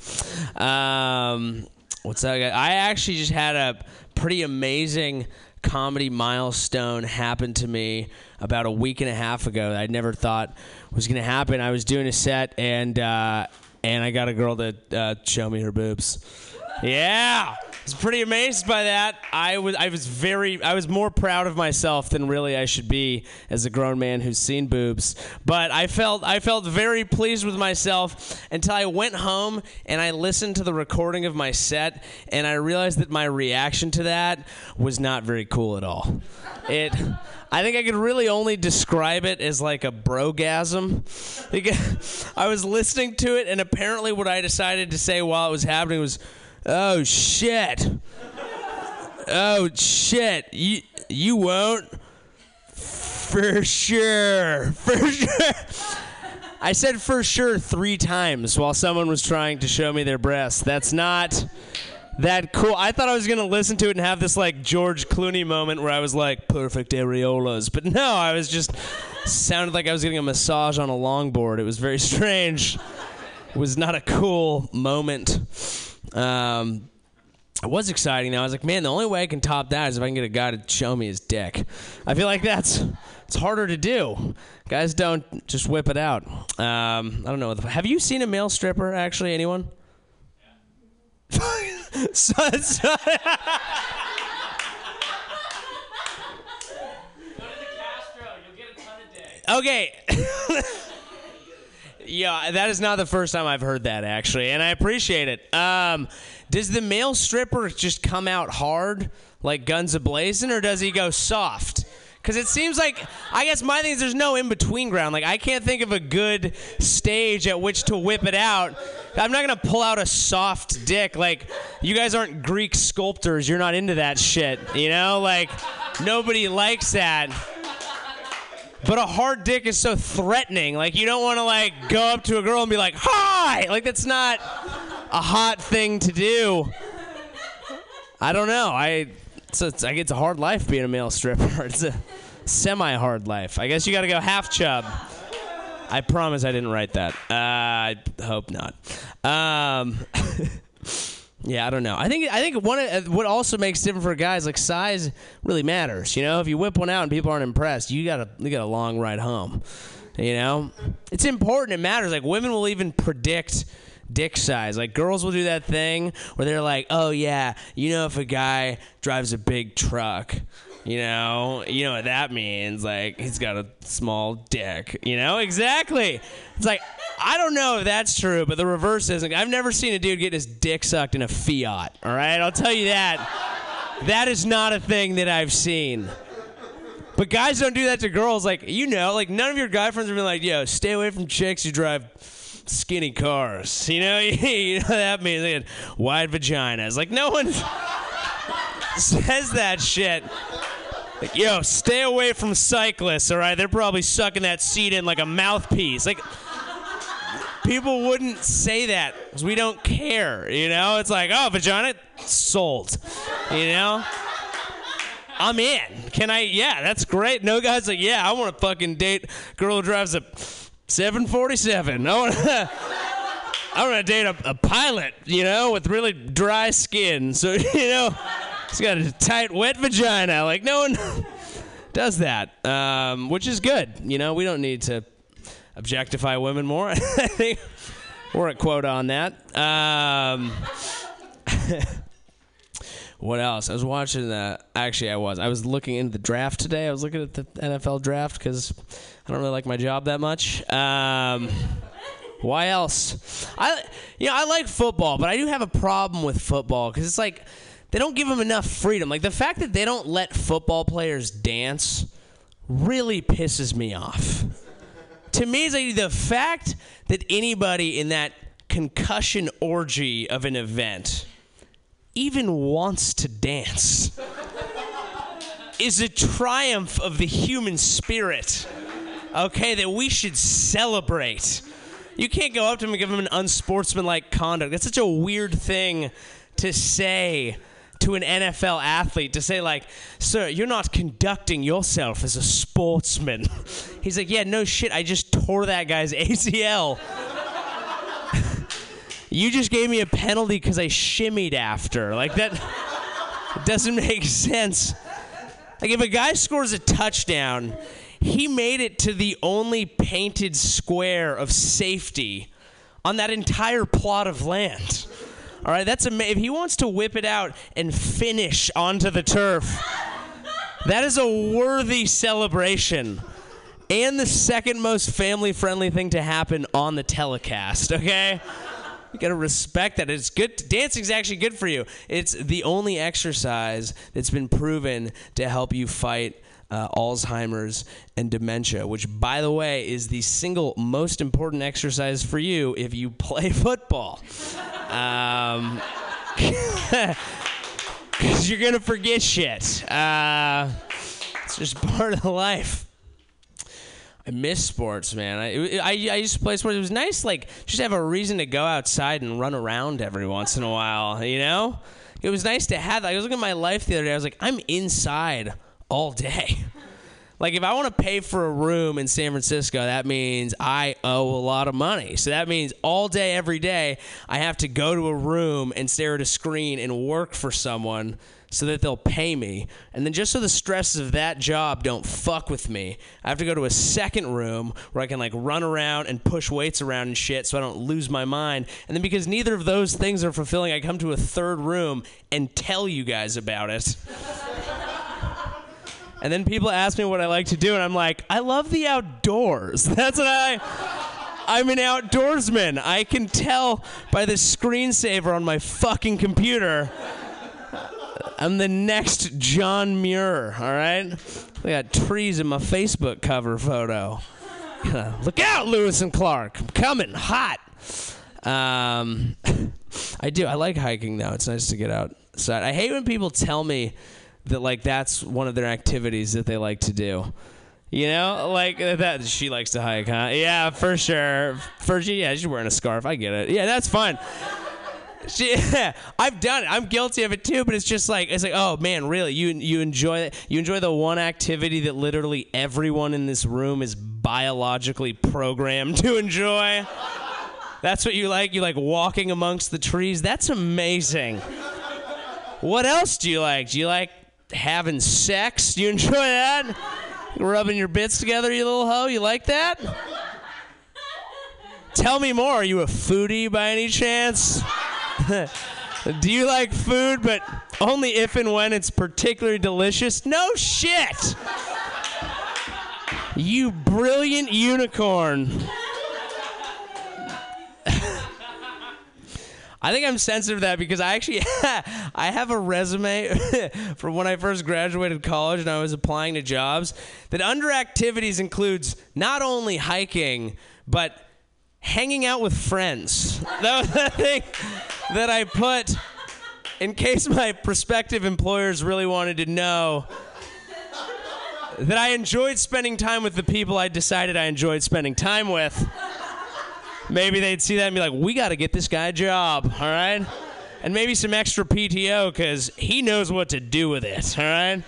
Um, what's that? I actually just had a pretty amazing comedy milestone happened to me about a week and a half ago that I'd never thought was going to happen. I was doing a set and uh, and I got a girl to uh, show me her boobs. Yeah, I was pretty amazed by that. I was I was very I was more proud of myself than really I should be as a grown man who's seen boobs. But I felt I felt very pleased with myself until I went home and I listened to the recording of my set and I realized that my reaction to that was not very cool at all. It I think I could really only describe it as like a brogasm. I was listening to it, and apparently, what I decided to say while it was happening was, "Oh shit, oh shit, you you won't for sure, for sure." I said for sure three times while someone was trying to show me their breasts. That's not that cool. I thought I was gonna listen to it and have this like George Clooney moment where I was like perfect areolas, but no, I was just sounded like I was getting a massage on a longboard. It was very strange. It was not a cool moment. Um, it was exciting though. I was like, man, the only way I can top that is if I can get a guy to show me his dick. I feel like that's it's harder to do. Guys don't just whip it out. Um, I don't know. Have you seen a male stripper? Actually, anyone? so, so- okay. yeah, that is not the first time I've heard that actually, and I appreciate it. Um, does the male stripper just come out hard like guns a blazing, or does he go soft? Because it seems like, I guess my thing is there's no in between ground. Like, I can't think of a good stage at which to whip it out. I'm not going to pull out a soft dick. Like, you guys aren't Greek sculptors. You're not into that shit. You know? Like, nobody likes that. But a hard dick is so threatening. Like, you don't want to, like, go up to a girl and be like, hi! Like, that's not a hot thing to do. I don't know. I so it's like it's a hard life being a male stripper. It's a semi-hard life. I guess you got to go half chub. I promise I didn't write that. Uh, I hope not. Um, yeah, I don't know. I think I think one of, what also makes different for guys like size really matters. You know, if you whip one out and people aren't impressed, you got a you got a long ride home. You know, it's important. It matters. Like women will even predict dick size. Like girls will do that thing where they're like, "Oh yeah, you know if a guy drives a big truck, you know, you know what that means? Like he's got a small dick, you know? Exactly. It's like I don't know if that's true, but the reverse isn't. I've never seen a dude get his dick sucked in a Fiat. All right, I'll tell you that. That is not a thing that I've seen. But guys don't do that to girls. Like, you know, like none of your guy friends have been like, yo, stay away from chicks who drive skinny cars. You know, you know what that means they had wide vaginas. Like no one says that shit. Like, yo, stay away from cyclists, all right? They're probably sucking that seat in like a mouthpiece. Like, people wouldn't say that because we don't care, you know? It's like, oh, vagina, sold, you know? I'm in. Can I? Yeah, that's great. No guy's like, yeah, I want to fucking date girl who drives a 747. I want to. I want to date a, a pilot, you know, with really dry skin. So you know, he's got a tight, wet vagina. Like no one does that, um, which is good. You know, we don't need to objectify women more. I think we're at quota on that. Um, what else? I was watching the. Actually, I was. I was looking into the draft today. I was looking at the NFL draft because I don't really like my job that much. Um, why else? I, you know, I like football, but I do have a problem with football because it's like they don't give them enough freedom. Like the fact that they don't let football players dance really pisses me off. to me, it's like the fact that anybody in that concussion orgy of an event even wants to dance is a triumph of the human spirit. Okay, that we should celebrate. You can't go up to him and give him an unsportsmanlike conduct. That's such a weird thing to say to an NFL athlete to say like, "Sir, you're not conducting yourself as a sportsman." He's like, "Yeah, no shit. I just tore that guy's ACL." you just gave me a penalty because I shimmied after. Like that. Doesn't make sense. Like if a guy scores a touchdown, he made it to the only painted square of safety on that entire plot of land. All right, that's ama- if he wants to whip it out and finish onto the turf. That is a worthy celebration. And the second most family friendly thing to happen on the telecast, okay? You gotta respect that. It's good. Dancing's actually good for you. It's the only exercise that's been proven to help you fight uh, Alzheimer's and dementia, which, by the way, is the single most important exercise for you if you play football. Um, because you're gonna forget shit. Uh, it's just part of life. I miss sports, man. I, I I used to play sports. It was nice, like just have a reason to go outside and run around every once in a while. You know, it was nice to have. I was looking at my life the other day. I was like, I'm inside all day. Like if I want to pay for a room in San Francisco, that means I owe a lot of money. So that means all day, every day, I have to go to a room and stare at a screen and work for someone so that they'll pay me. And then just so the stresses of that job don't fuck with me, I have to go to a second room where I can like run around and push weights around and shit so I don't lose my mind. And then because neither of those things are fulfilling, I come to a third room and tell you guys about it. And then people ask me what I like to do, and I'm like, I love the outdoors. That's what I. I'm an outdoorsman. I can tell by the screensaver on my fucking computer. I'm the next John Muir, all right? We got trees in my Facebook cover photo. Look out, Lewis and Clark. I'm coming hot. Um, I do. I like hiking, though. It's nice to get outside. I hate when people tell me that like that's one of their activities that they like to do. You know, like that. She likes to hike, huh? Yeah, for sure. For yeah, she's wearing a scarf. I get it. Yeah, that's fine. She, I've done it. I'm guilty of it too. But it's just like it's like, oh man, really? You you enjoy it? You enjoy the one activity that literally everyone in this room is biologically programmed to enjoy. That's what you like. You like walking amongst the trees. That's amazing. What else do you like? Do you like having sex? Do you enjoy that? Rubbing your bits together, you little hoe? You like that? Tell me more. Are you a foodie by any chance? Do you like food, but only if and when it's particularly delicious? No shit! You brilliant unicorn. I think I'm sensitive to that because I actually I have a resume from when I first graduated college and I was applying to jobs that under activities includes not only hiking but hanging out with friends. That was the thing that I put in case my prospective employers really wanted to know that I enjoyed spending time with the people I decided I enjoyed spending time with. Maybe they'd see that and be like, we got to get this guy a job, all right? And maybe some extra PTO because he knows what to do with it, all right?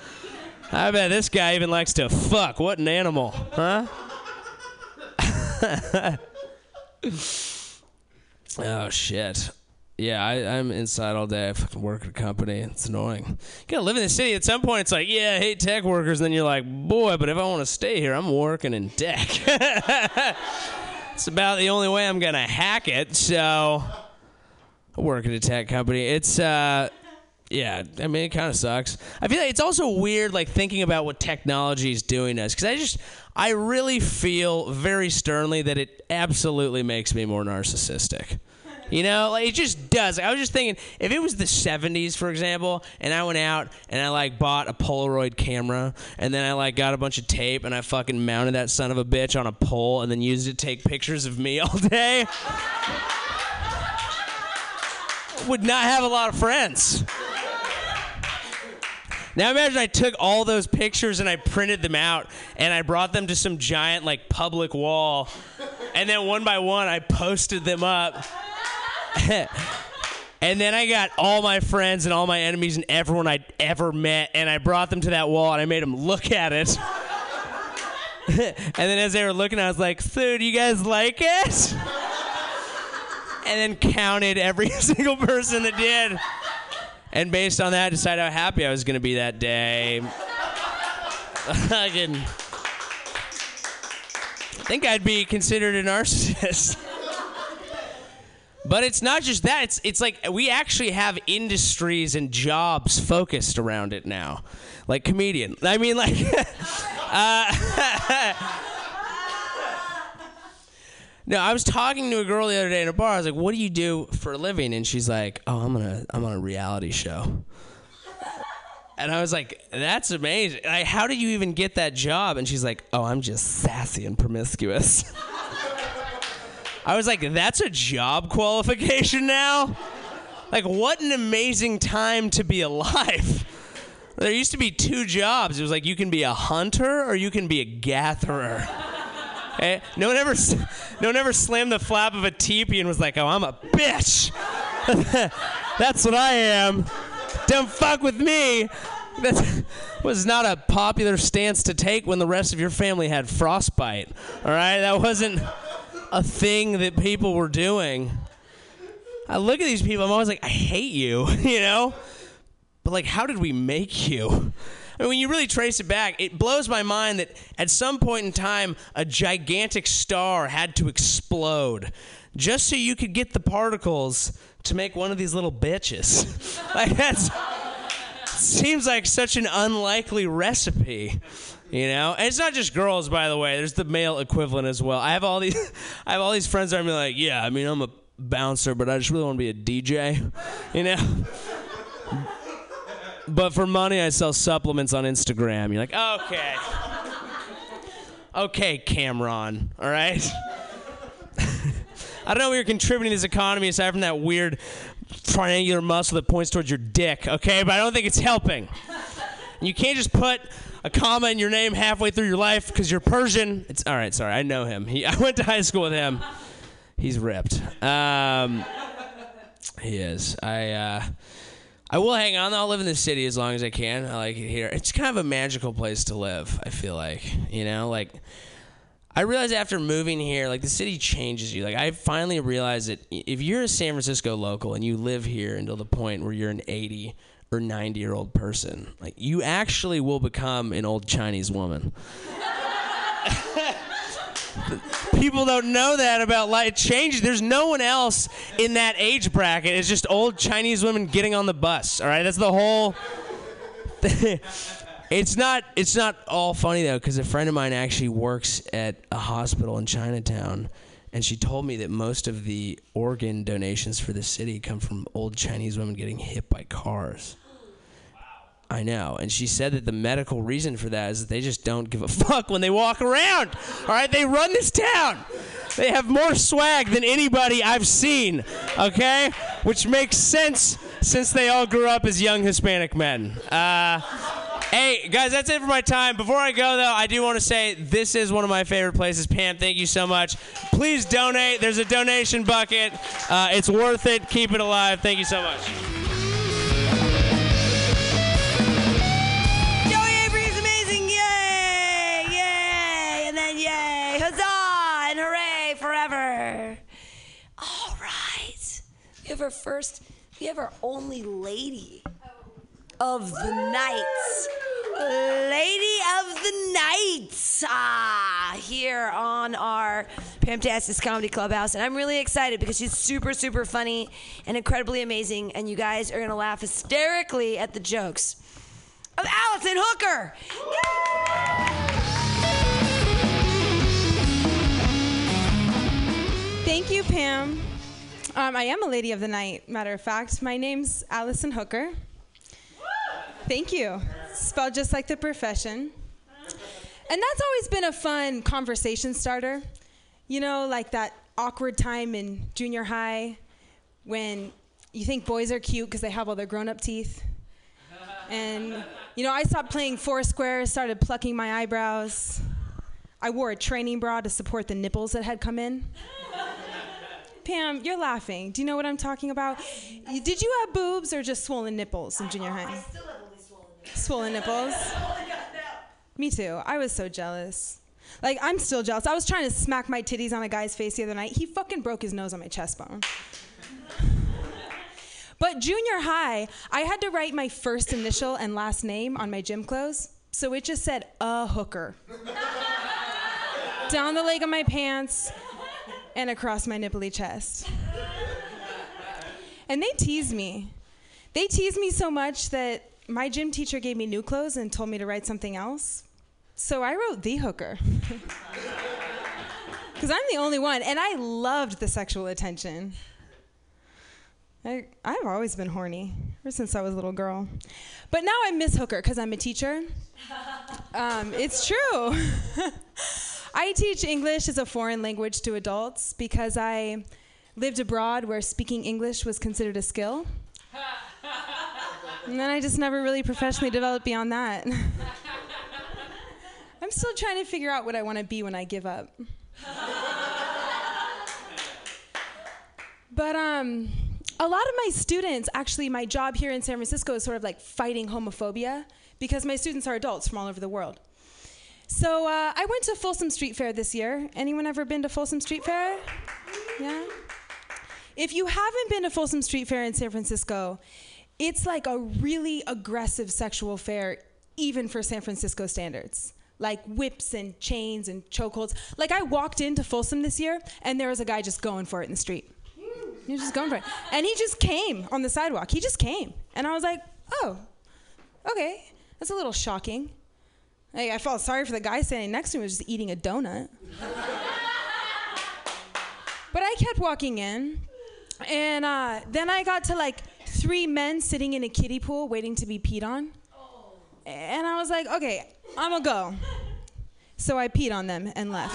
I bet this guy even likes to fuck. What an animal, huh? oh, shit. Yeah, I, I'm inside all day. I fucking work at a company. It's annoying. You gotta live in the city. At some point, it's like, yeah, I hate tech workers. And then you're like, boy, but if I want to stay here, I'm working in tech. it's about the only way I'm gonna hack it. So, I work at a tech company. It's uh, yeah. I mean, it kind of sucks. I feel like it's also weird, like thinking about what technology is doing us, because I just, I really feel very sternly that it absolutely makes me more narcissistic. You know, like it just does. I was just thinking, if it was the '70s, for example, and I went out and I like bought a Polaroid camera, and then I like got a bunch of tape and I fucking mounted that son of a bitch on a pole, and then used it to take pictures of me all day, would not have a lot of friends. Now imagine I took all those pictures and I printed them out and I brought them to some giant like public wall, and then one by one I posted them up. and then I got all my friends and all my enemies and everyone I'd ever met, and I brought them to that wall and I made them look at it. and then as they were looking, I was like, "So, do you guys like it?" and then counted every single person that did. and based on that, decided how happy I was going to be that day. I can think I'd be considered a narcissist. But it's not just that. It's it's like we actually have industries and jobs focused around it now, like comedian. I mean, like, uh, no. I was talking to a girl the other day in a bar. I was like, "What do you do for a living?" And she's like, "Oh, I'm gonna I'm on a reality show." And I was like, "That's amazing! Like, how did you even get that job?" And she's like, "Oh, I'm just sassy and promiscuous." I was like, that's a job qualification now? Like, what an amazing time to be alive. There used to be two jobs. It was like you can be a hunter or you can be a gatherer. Eh? No one ever, no one ever slammed the flap of a teepee and was like, "Oh, I'm a bitch." That's what I am. Don't fuck with me. That was not a popular stance to take when the rest of your family had frostbite. All right, that wasn't a thing that people were doing. I look at these people, I'm always like, I hate you, you know? But like, how did we make you? I mean, when you really trace it back, it blows my mind that at some point in time, a gigantic star had to explode just so you could get the particles to make one of these little bitches. like, that's seems like such an unlikely recipe. You know, and it's not just girls, by the way. There's the male equivalent as well. I have all these, I have all these friends that are like, yeah, I mean, I'm a bouncer, but I just really want to be a DJ. You know. But for money, I sell supplements on Instagram. You're like, okay, okay, Cameron. All right. I don't know what you're contributing to this economy aside from that weird triangular muscle that points towards your dick, okay? But I don't think it's helping. You can't just put a comma in your name halfway through your life because you're Persian. It's all right. Sorry, I know him. He, I went to high school with him. He's ripped. Um, he is. I. Uh, I will hang on. I'll live in the city as long as I can. I like it here. It's kind of a magical place to live. I feel like you know, like I realized after moving here, like the city changes you. Like I finally realized that if you're a San Francisco local and you live here until the point where you're an 80 or 90 year old person, like you actually will become an old Chinese woman. People don't know that about life. It changes. There's no one else in that age bracket. It's just old Chinese women getting on the bus. All right, that's the whole. It's not. It's not all funny though, because a friend of mine actually works at a hospital in Chinatown, and she told me that most of the organ donations for the city come from old Chinese women getting hit by cars. I know, and she said that the medical reason for that is that they just don't give a fuck when they walk around. All right, they run this town. They have more swag than anybody I've seen. Okay, which makes sense since they all grew up as young Hispanic men. Uh, Hey, guys, that's it for my time. Before I go, though, I do want to say this is one of my favorite places. Pam, thank you so much. Please donate. There's a donation bucket. Uh, it's worth it. Keep it alive. Thank you so much. Joey Avery is amazing. Yay! Yay! And then yay! Huzzah! And hooray forever. All right. We have our first, we have our only lady of the nights. Lady of the Nights ah, here on our Pamtastic Comedy Clubhouse. And I'm really excited because she's super, super funny and incredibly amazing. And you guys are going to laugh hysterically at the jokes of Allison Hooker. Thank you, Pam. Um, I am a lady of the night, matter of fact. My name's Allison Hooker. Thank you. Spelled just like the profession. And that's always been a fun conversation starter. You know, like that awkward time in junior high when you think boys are cute because they have all their grown up teeth. And, you know, I stopped playing Foursquare, started plucking my eyebrows. I wore a training bra to support the nipples that had come in. Pam, you're laughing. Do you know what I'm talking about? Did you have boobs or just swollen nipples in junior high? Swollen nipples. Me too. I was so jealous. Like, I'm still jealous. I was trying to smack my titties on a guy's face the other night. He fucking broke his nose on my chest bone. But junior high, I had to write my first initial and last name on my gym clothes. So it just said, a hooker. Down the leg of my pants and across my nipply chest. And they teased me. They teased me so much that my gym teacher gave me new clothes and told me to write something else. So I wrote The Hooker. Because I'm the only one, and I loved the sexual attention. I, I've always been horny, ever since I was a little girl. But now I miss Hooker because I'm a teacher. Um, it's true. I teach English as a foreign language to adults because I lived abroad where speaking English was considered a skill. And then I just never really professionally developed beyond that. I'm still trying to figure out what I want to be when I give up. but um, a lot of my students, actually, my job here in San Francisco is sort of like fighting homophobia because my students are adults from all over the world. So uh, I went to Folsom Street Fair this year. Anyone ever been to Folsom Street Fair? Yeah. If you haven't been to Folsom Street Fair in San Francisco, it's like a really aggressive sexual fair, even for San Francisco standards. Like whips and chains and chokeholds. Like I walked into Folsom this year, and there was a guy just going for it in the street. He was just going for it, and he just came on the sidewalk. He just came, and I was like, "Oh, okay, that's a little shocking." Like, I felt sorry for the guy standing next to me, was just eating a donut. but I kept walking in, and uh, then I got to like three men sitting in a kiddie pool waiting to be peed on. And I was like, okay, I'm gonna go. So I peed on them and left.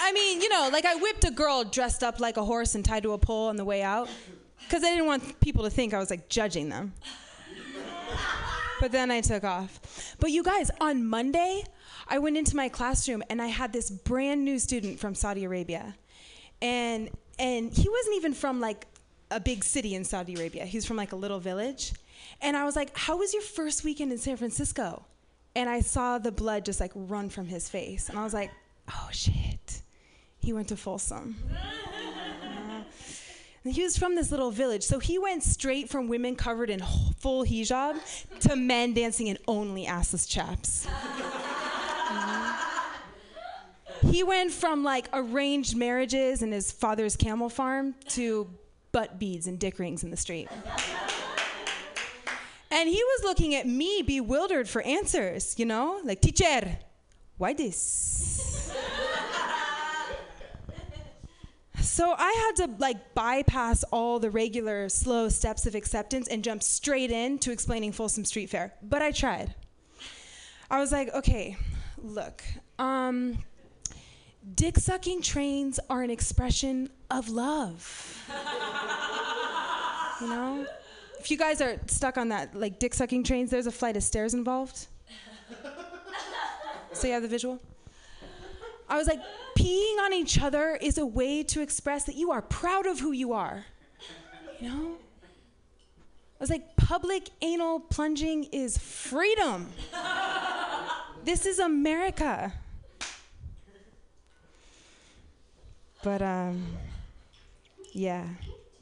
I mean, you know, like I whipped a girl dressed up like a horse and tied to a pole on the way out because I didn't want people to think I was like judging them. But then I took off. But you guys, on Monday, I went into my classroom and I had this brand new student from Saudi Arabia. And and he wasn't even from like a big city in Saudi Arabia. He's from like a little village. And I was like, "How was your first weekend in San Francisco?" And I saw the blood just like run from his face. And I was like, "Oh shit. He went to Folsom." And he was from this little village, so he went straight from women covered in full hijab to men dancing in only assless chaps. he went from like arranged marriages and his father's camel farm to butt beads and dick rings in the street. And he was looking at me bewildered for answers, you know? Like, teacher, why this? So I had to like bypass all the regular slow steps of acceptance and jump straight in to explaining Folsom Street Fair. But I tried. I was like, okay, look, um, dick sucking trains are an expression of love. you know? If you guys are stuck on that, like dick sucking trains, there's a flight of stairs involved. so you have the visual? I was like, peeing on each other is a way to express that you are proud of who you are. You know? I was like, public anal plunging is freedom. this is America. But, um, yeah,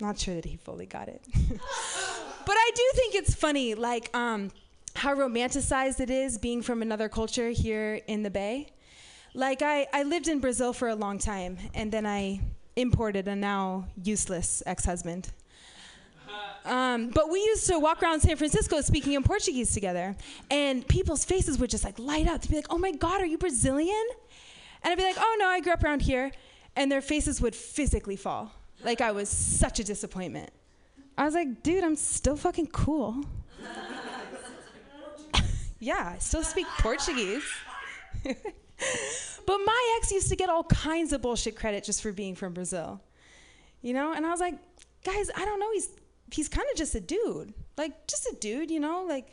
not sure that he fully got it. but I do think it's funny, like, um, how romanticized it is being from another culture here in the Bay. Like I, I lived in Brazil for a long time, and then I imported a now useless ex-husband. Um, but we used to walk around San Francisco speaking in Portuguese together, and people's faces would just like light up. They'd be like, "Oh my God, are you Brazilian?" And I'd be like, "Oh no, I grew up around here," and their faces would physically fall. Like I was such a disappointment. I was like, "Dude, I'm still fucking cool." yeah, I still speak Portuguese. But my ex used to get all kinds of bullshit credit just for being from Brazil. You know? And I was like, guys, I don't know. He's he's kind of just a dude. Like just a dude, you know? Like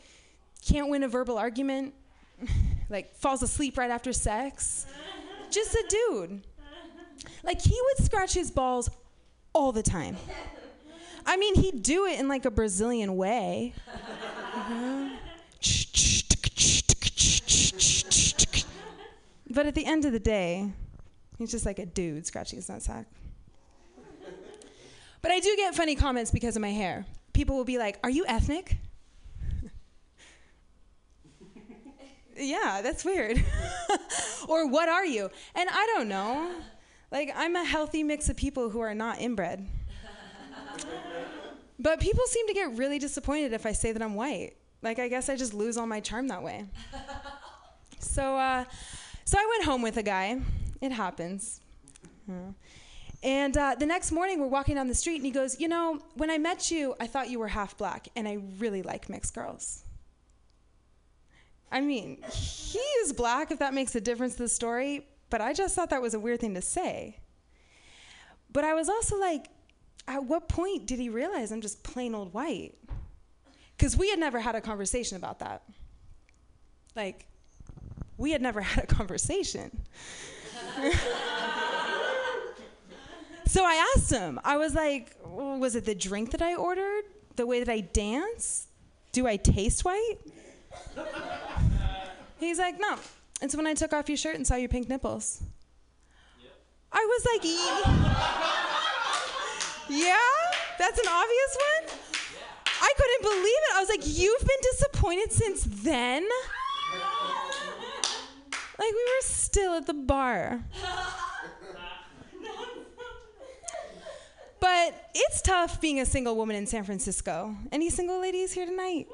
can't win a verbal argument. like falls asleep right after sex. just a dude. Like he would scratch his balls all the time. I mean, he'd do it in like a Brazilian way. But at the end of the day, he's just like a dude scratching his nutsack. But I do get funny comments because of my hair. People will be like, Are you ethnic? yeah, that's weird. or what are you? And I don't know. Like, I'm a healthy mix of people who are not inbred. but people seem to get really disappointed if I say that I'm white. Like, I guess I just lose all my charm that way. so, uh, so I went home with a guy. It happens. Yeah. And uh, the next morning, we're walking down the street, and he goes, You know, when I met you, I thought you were half black, and I really like mixed girls. I mean, he is black, if that makes a difference to the story, but I just thought that was a weird thing to say. But I was also like, At what point did he realize I'm just plain old white? Because we had never had a conversation about that. Like, we had never had a conversation. So I asked him, I was like, was it the drink that I ordered? The way that I dance? Do I taste white? He's like, no. It's when I took off your shirt and saw your pink nipples. I was like, "Ye- yeah? That's an obvious one? I couldn't believe it. I was like, you've been disappointed since then? Like, we were still at the bar. But it's tough being a single woman in San Francisco. Any single ladies here tonight?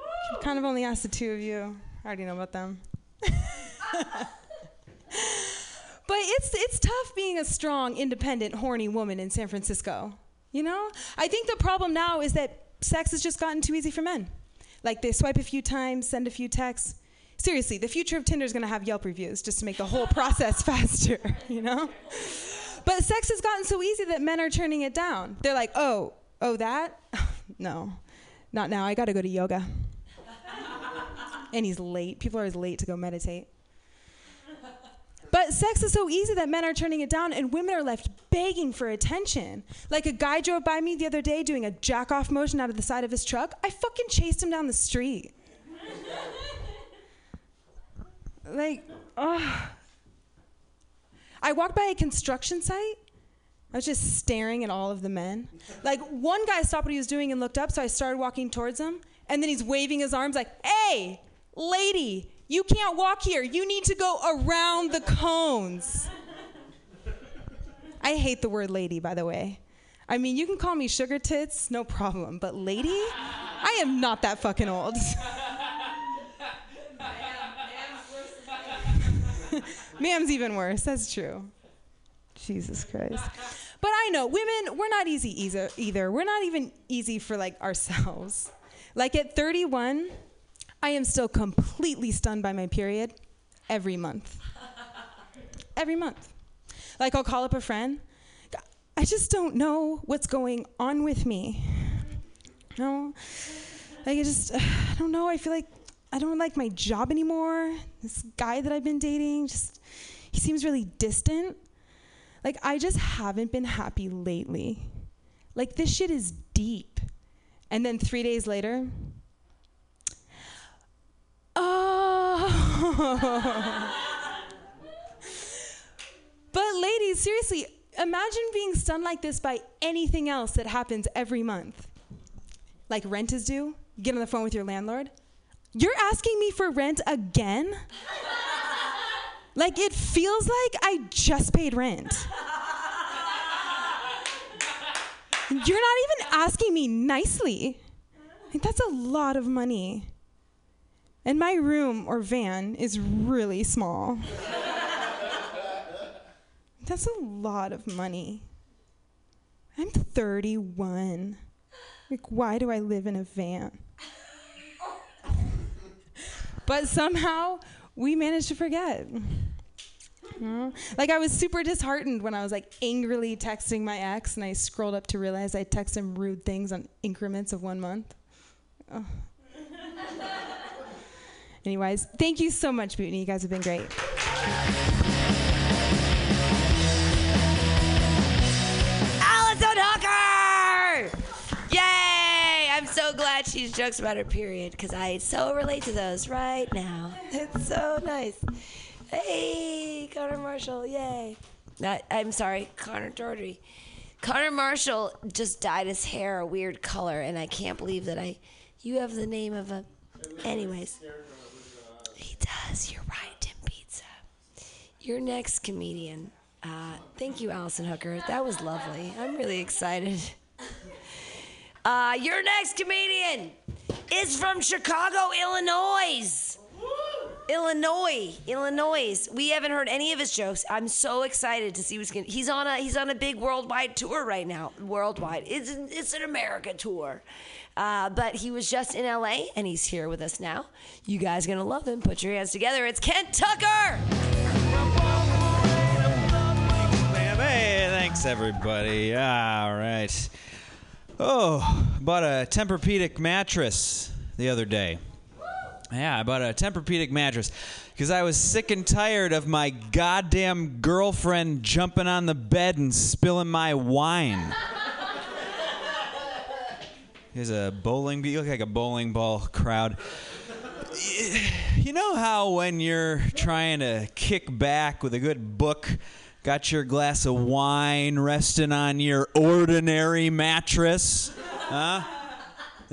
Kind of only asked the two of you. I already know about them. but it's it's tough being a strong, independent, horny woman in San Francisco. You know? I think the problem now is that sex has just gotten too easy for men. Like they swipe a few times, send a few texts. Seriously, the future of Tinder is going to have Yelp reviews just to make the whole process faster, you know? But sex has gotten so easy that men are turning it down. They're like, oh, oh, that? no, not now. I got to go to yoga. and he's late. People are always late to go meditate. But sex is so easy that men are turning it down and women are left begging for attention. Like a guy drove by me the other day doing a jack off motion out of the side of his truck. I fucking chased him down the street. like, oh. I walked by a construction site. I was just staring at all of the men. Like one guy stopped what he was doing and looked up, so I started walking towards him. And then he's waving his arms like, "Hey, lady, you can't walk here. You need to go around the cones." I hate the word lady, by the way. I mean, you can call me sugar tits, no problem, but lady? I am not that fucking old. Ma'am's even worse. That's true. Jesus Christ. But I know women, we're not easy either. We're not even easy for like ourselves. Like at 31, I am still completely stunned by my period every month. every month. Like I'll call up a friend. I just don't know what's going on with me. No. Like I just I don't know. I feel like I don't like my job anymore. This guy that I've been dating just he seems really distant. Like I just haven't been happy lately. Like this shit is deep. And then 3 days later, oh. but ladies, seriously, imagine being stunned like this by anything else that happens every month. Like rent is due, you get on the phone with your landlord. You're asking me for rent again? like it feels like I just paid rent. You're not even asking me nicely. Like, that's a lot of money. And my room or van is really small. That's a lot of money. I'm 31. Like, why do I live in a van? but somehow we managed to forget. Like I was super disheartened when I was like angrily texting my ex, and I scrolled up to realize I texted him rude things on increments of one month. Oh. Anyways, thank you so much, Bootney. You guys have been great. Allison Hooker! Yay! I'm so glad she's jokes about her period because I so relate to those right now. It's so nice. Hey, Connor Marshall, yay. Not, I'm sorry, Connor Georgie. Connor Marshall just dyed his hair a weird color, and I can't believe that I. You have the name of a. Anyways. Does. You're right, Tim Pizza. Your next comedian. Uh, thank you, Allison Hooker. That was lovely. I'm really excited. Uh, your next comedian is from Chicago, Illinois. Illinois, Illinois. We haven't heard any of his jokes. I'm so excited to see what's going. He's on a he's on a big worldwide tour right now. Worldwide, it's it's an America tour. Uh, but he was just in LA and he's here with us now. You guys gonna love him. Put your hands together. It's Kent Tucker. Hey, thanks everybody. All right. Oh, bought a Tempur-Pedic mattress the other day. Yeah, I bought a Tempur-Pedic mattress because I was sick and tired of my goddamn girlfriend jumping on the bed and spilling my wine. Here's a bowling. You look like a bowling ball crowd. You know how when you're trying to kick back with a good book, got your glass of wine resting on your ordinary mattress, huh?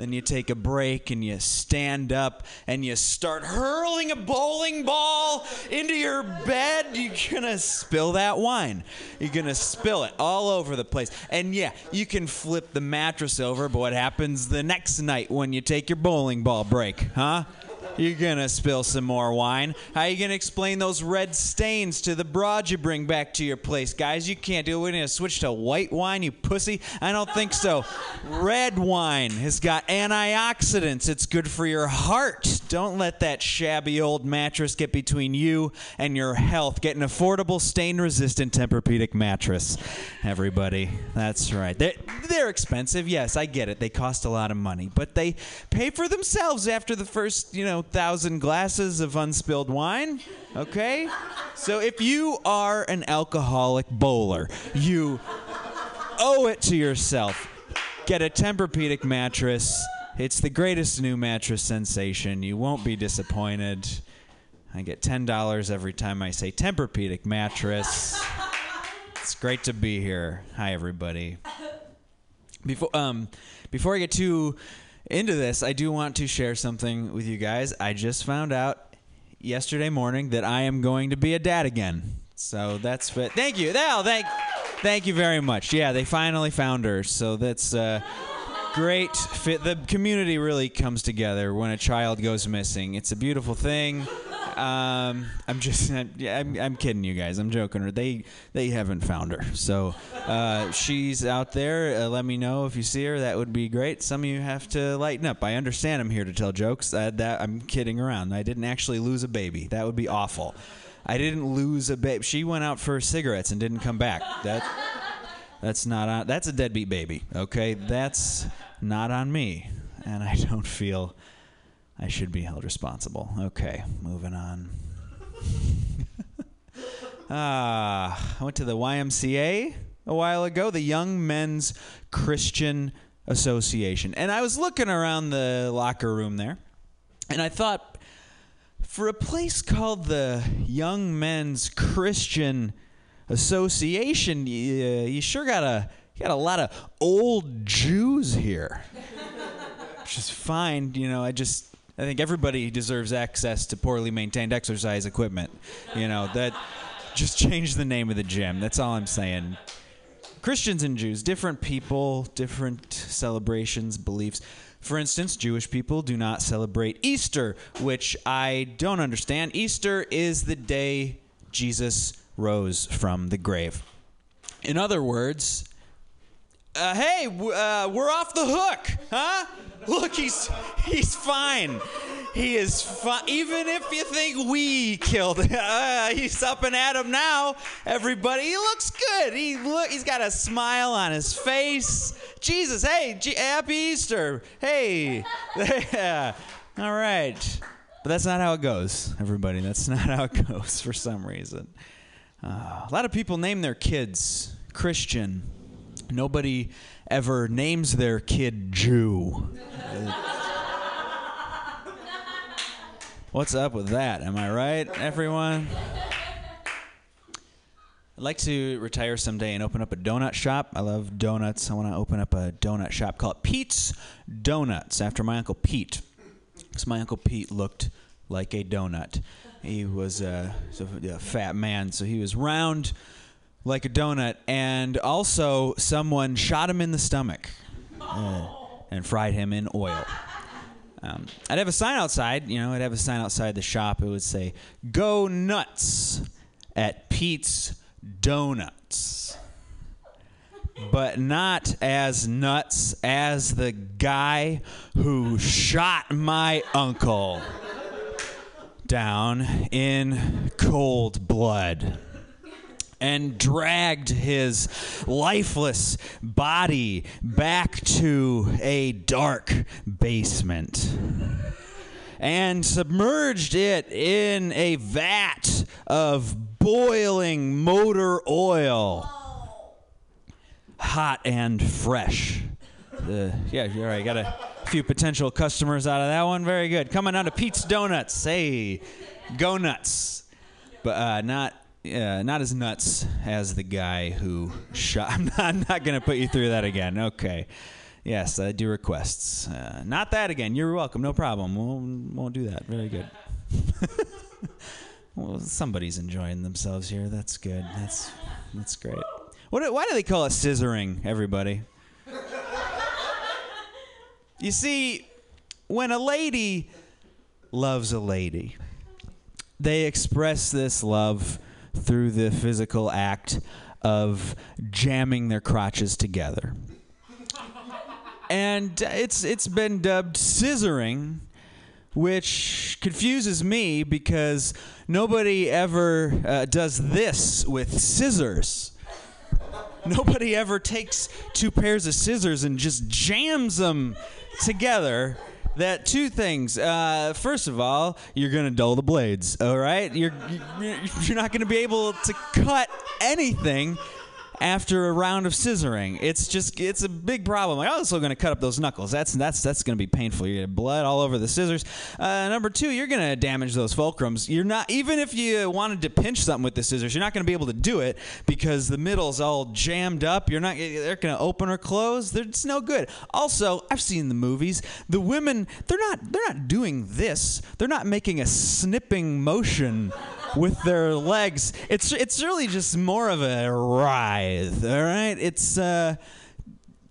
Then you take a break and you stand up and you start hurling a bowling ball into your bed. You're gonna spill that wine. You're gonna spill it all over the place. And yeah, you can flip the mattress over, but what happens the next night when you take your bowling ball break, huh? You're gonna spill some more wine. How you gonna explain those red stains to the broad you bring back to your place, guys? You can't do it. We're gonna switch to white wine, you pussy. I don't think so. Red wine has got antioxidants. It's good for your heart. Don't let that shabby old mattress get between you and your health. Get an affordable, stain-resistant Tempur-Pedic mattress. Everybody, that's right. They're, they're expensive. Yes, I get it. They cost a lot of money, but they pay for themselves after the first, you know, thousand glasses of unspilled wine. Okay? So if you are an alcoholic bowler, you owe it to yourself. Get a Tempur-Pedic mattress. It's the greatest new mattress sensation. You won't be disappointed. I get $10 every time I say Tempur-Pedic mattress. It's great to be here. Hi, everybody. Before um, before I get too into this, I do want to share something with you guys. I just found out yesterday morning that I am going to be a dad again. So that's fit. Thank you. Well, thank, thank you very much. Yeah, they finally found her. So that's uh, great. Fit. The community really comes together when a child goes missing. It's a beautiful thing. Um, I'm just, I'm, I'm kidding you guys. I'm joking. They, they haven't found her. So, uh, she's out there. Uh, let me know if you see her. That would be great. Some of you have to lighten up. I understand. I'm here to tell jokes. Uh, that I'm kidding around. I didn't actually lose a baby. That would be awful. I didn't lose a baby. She went out for cigarettes and didn't come back. That, that's not on. That's a deadbeat baby. Okay, that's not on me, and I don't feel. I should be held responsible. Okay, moving on. Ah, I went to the YMCA a while ago, the Young Men's Christian Association. And I was looking around the locker room there, and I thought, for a place called the Young Men's Christian Association, you, you sure got a, you got a lot of old Jews here. Which is fine, you know, I just I think everybody deserves access to poorly maintained exercise equipment. You know, that just change the name of the gym. That's all I'm saying. Christians and Jews, different people, different celebrations, beliefs. For instance, Jewish people do not celebrate Easter, which I don't understand. Easter is the day Jesus rose from the grave. In other words, uh, hey, uh, we're off the hook, huh? Look, he's he's fine. He is fine. Even if you think we killed him, uh, he's up and at him now. Everybody, he looks good. He look, he's got a smile on his face. Jesus, hey, G- happy Easter. Hey, yeah. All right. But that's not how it goes, everybody. That's not how it goes for some reason. Uh, a lot of people name their kids Christian. Nobody ever names their kid Jew. What's up with that? Am I right, everyone? I'd like to retire someday and open up a donut shop. I love donuts. I want to open up a donut shop called Pete's Donuts after my uncle Pete. Because my uncle Pete looked like a donut. He was a, a fat man, so he was round like a donut. And also, someone shot him in the stomach uh, and fried him in oil. Um, I'd have a sign outside, you know, I'd have a sign outside the shop. It would say, Go nuts at Pete's Donuts. But not as nuts as the guy who shot my uncle down in cold blood and dragged his lifeless body back to a dark basement and submerged it in a vat of boiling motor oil. Hot and fresh. Uh, yeah, you're right. Got a few potential customers out of that one. Very good. Coming out of Pete's Donuts. Hey, go nuts. But uh, not uh, not as nuts as the guy who shot. I'm not, I'm not going to put you through that again. Okay. Yes, I do requests. Uh, not that again. You're welcome. No problem. We'll, won't do that. Very good. well, somebody's enjoying themselves here. That's good. That's that's great. What? Why do they call it scissoring? Everybody. You see, when a lady loves a lady, they express this love through the physical act of jamming their crotches together. And it's it's been dubbed scissoring, which confuses me because nobody ever uh, does this with scissors. Nobody ever takes two pairs of scissors and just jams them together. That two things. Uh, first of all, you're gonna dull the blades. All right, you're you're, not gonna be able to cut anything after a round of scissoring. It's just it's a big problem. I'm also going to cut up those knuckles. That's that's that's going to be painful. You get blood all over the scissors. Uh, number two, you're going to damage those fulcrums. You're not even if you wanted to pinch something with the scissors, you're not going to be able to do it because the middle's all jammed up. You're not they're going to open or close. They're, It's no good. Also, I've seen the movies. The women they're not they're not doing this. They're not making a snipping motion with their legs. It's it's really just more of a writhe. All right, it's uh,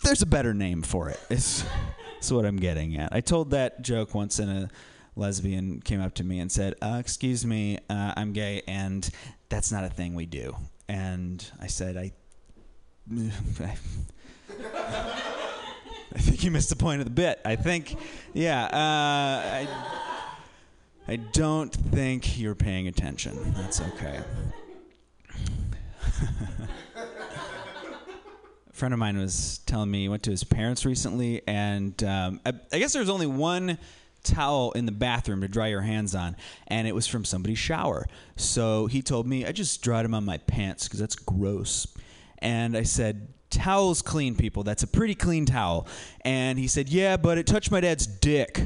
there's a better name for it. It's that's what I'm getting at. I told that joke once, and a lesbian came up to me and said, uh, "Excuse me, uh, I'm gay, and that's not a thing we do." And I said, "I." I think you missed the point of the bit. I think, yeah. Uh, I, I don't think you're paying attention. That's okay. A friend of mine was telling me he went to his parents recently, and um, I, I guess there was only one towel in the bathroom to dry your hands on, and it was from somebody's shower. So he told me, I just dried them on my pants because that's gross. And I said, Towels clean, people. That's a pretty clean towel. And he said, Yeah, but it touched my dad's dick.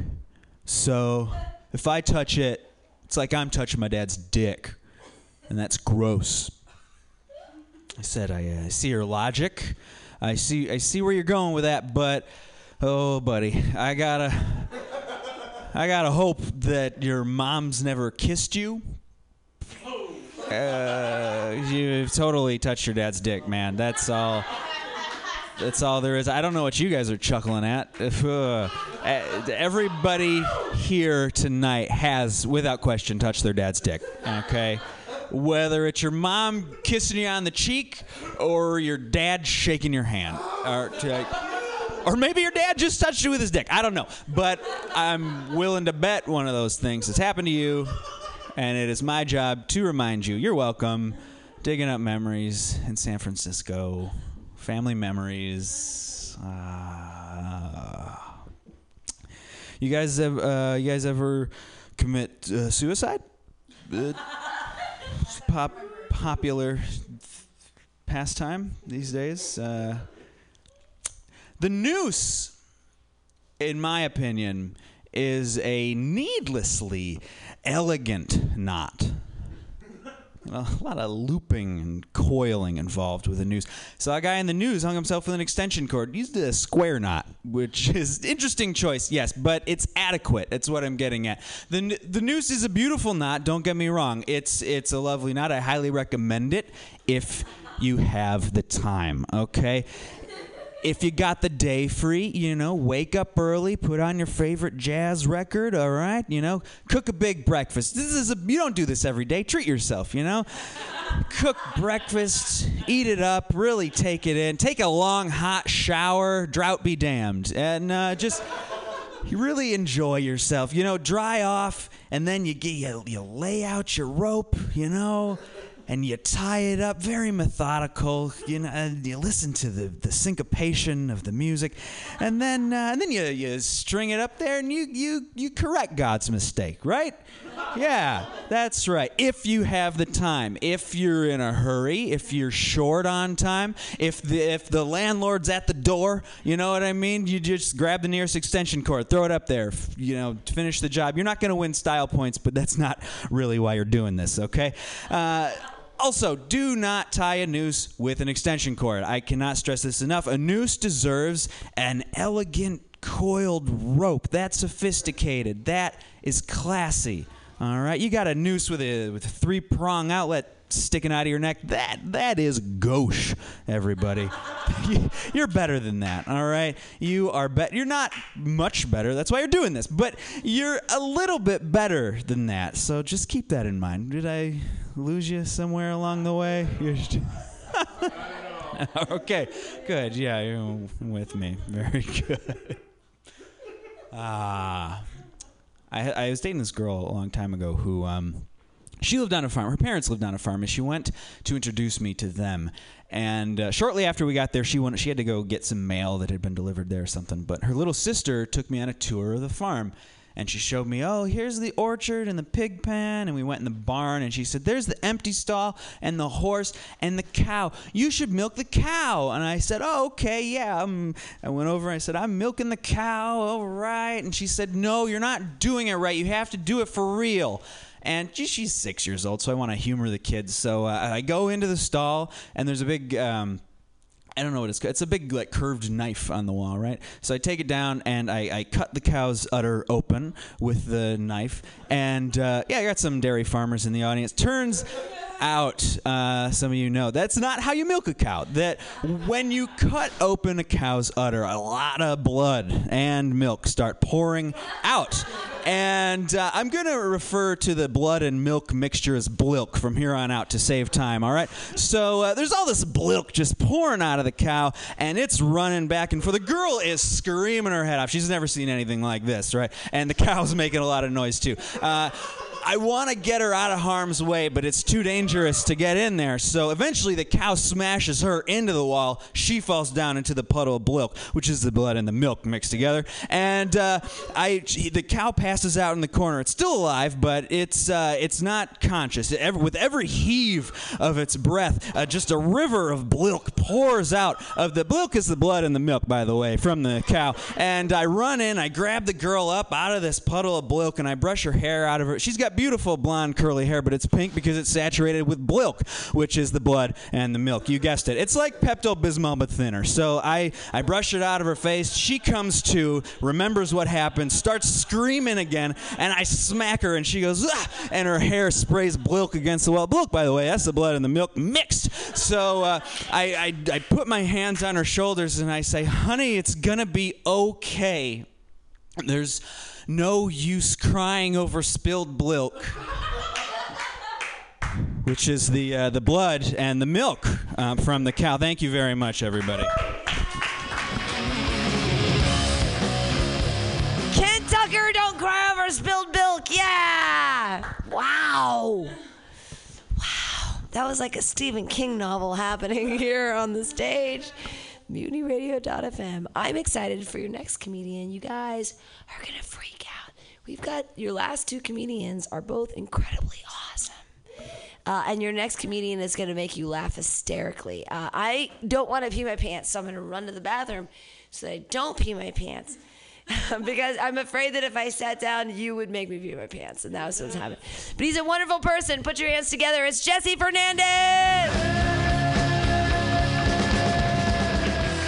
So if I touch it, it's like I'm touching my dad's dick, and that's gross. I said, I uh, see your logic. I see, I see where you're going with that, but oh, buddy, I gotta, I gotta hope that your mom's never kissed you. Uh, you've totally touched your dad's dick, man. That's all. That's all there is. I don't know what you guys are chuckling at. Uh, everybody here tonight has, without question, touched their dad's dick. Okay? Whether it's your mom kissing you on the cheek or your dad shaking your hand. Or, or maybe your dad just touched you with his dick. I don't know. But I'm willing to bet one of those things has happened to you. And it is my job to remind you you're welcome. Digging up memories in San Francisco family memories. Uh, you guys have uh, you guys ever commit uh, suicide? pop popular pastime these days. Uh, the noose, in my opinion, is a needlessly elegant knot. A lot of looping and coiling involved with the noose. So a guy in the news hung himself with an extension cord, used a square knot, which is interesting choice, yes, but it's adequate. That's what I'm getting at. The the noose is a beautiful knot. Don't get me wrong. It's it's a lovely knot. I highly recommend it if you have the time. Okay if you got the day free, you know, wake up early, put on your favorite jazz record, all right? You know, cook a big breakfast. This is a you don't do this every day. Treat yourself, you know? cook breakfast, eat it up, really take it in. Take a long hot shower, drought be damned. And uh, just you really enjoy yourself. You know, dry off and then you get you, you lay out your rope, you know, and you tie it up very methodical you know and you listen to the, the syncopation of the music. And then uh, and then you, you string it up there and you you you correct god's mistake right? Yeah that's right. If you have the time if you're in a hurry if you're short on time if the if the landlord's at the door you know what i mean? You just grab the nearest extension cord throw it up there you know finish the job. You're not going to win style points but that's not really why you're doing this okay? Uh, also, do not tie a noose with an extension cord. I cannot stress this enough. A noose deserves an elegant coiled rope. That's sophisticated. That is classy. All right, you got a noose with a with a three prong outlet sticking out of your neck. That that is gauche, everybody. you're better than that. All right, you are bet. You're not much better. That's why you're doing this. But you're a little bit better than that. So just keep that in mind. Did I lose you somewhere along the way? Okay, good. Yeah, you're with me. Very good. Ah. I, I was dating this girl a long time ago who um, she lived on a farm. Her parents lived on a farm, and she went to introduce me to them. And uh, shortly after we got there, she went. She had to go get some mail that had been delivered there or something. But her little sister took me on a tour of the farm, and she showed me, oh, here's the orchard and the pig pen, and we went in the barn, and she said, there's the empty stall and the horse and the cow. You should milk the cow. And I said, oh, okay, yeah. Um, I went over and I said, I'm milking the cow, all right. And she said, no, you're not doing it right. You have to do it for real. And she's six years old, so I want to humor the kids. So uh, I go into the stall, and there's a big. Um, I don't know what it's called. It's a big like curved knife on the wall, right? So I take it down and I, I cut the cow's udder open with the knife. And uh, yeah, I got some dairy farmers in the audience. Turns out, uh, some of you know, that's not how you milk a cow. That when you cut open a cow's udder, a lot of blood and milk start pouring out. And uh, I'm going to refer to the blood and milk mixture as blilk from here on out to save time, all right? So uh, there's all this blilk just pouring out of the cow, and it's running back and forth. The girl is screaming her head off. She's never seen anything like this, right? And the cow's making a lot of noise, too. Uh, I want to get her out of harm's way, but it's too dangerous to get in there. So eventually, the cow smashes her into the wall. She falls down into the puddle of blilk, which is the blood and the milk mixed together. And uh, I, the cow passes out in the corner. It's still alive, but it's uh, it's not conscious. Every, with every heave of its breath, uh, just a river of blilk pours out. Of the blilk is the blood and the milk, by the way, from the cow. And I run in, I grab the girl up out of this puddle of blilk, and I brush her hair out of her. She's got beautiful blonde curly hair, but it's pink because it's saturated with blilk, which is the blood and the milk. You guessed it. It's like Pepto Bismol but thinner. So I I brush it out of her face. She comes to, remembers what happened, starts screaming again, and I smack her, and she goes, ah! and her hair sprays blilk against the wall. Blilk, by the way, that's the blood and the milk mixed. So uh, I, I I put my hands on her shoulders and I say, honey, it's gonna be okay. There's no use crying over spilled blilk. Which is the uh, the blood and the milk uh, from the cow. Thank you very much, everybody. Ken Tucker, don't cry over spilled milk. Yeah. Wow. Wow. That was like a Stephen King novel happening here on the stage. MutinyRadio.fm. I'm excited for your next comedian. You guys are going to freak out. We've got your last two comedians are both incredibly awesome. Uh, and your next comedian is going to make you laugh hysterically. Uh, I don't want to pee my pants, so I'm going to run to the bathroom so that I don't pee my pants. because I'm afraid that if I sat down, you would make me pee my pants, and that was what's happening. But he's a wonderful person. Put your hands together. It's Jesse Fernandez.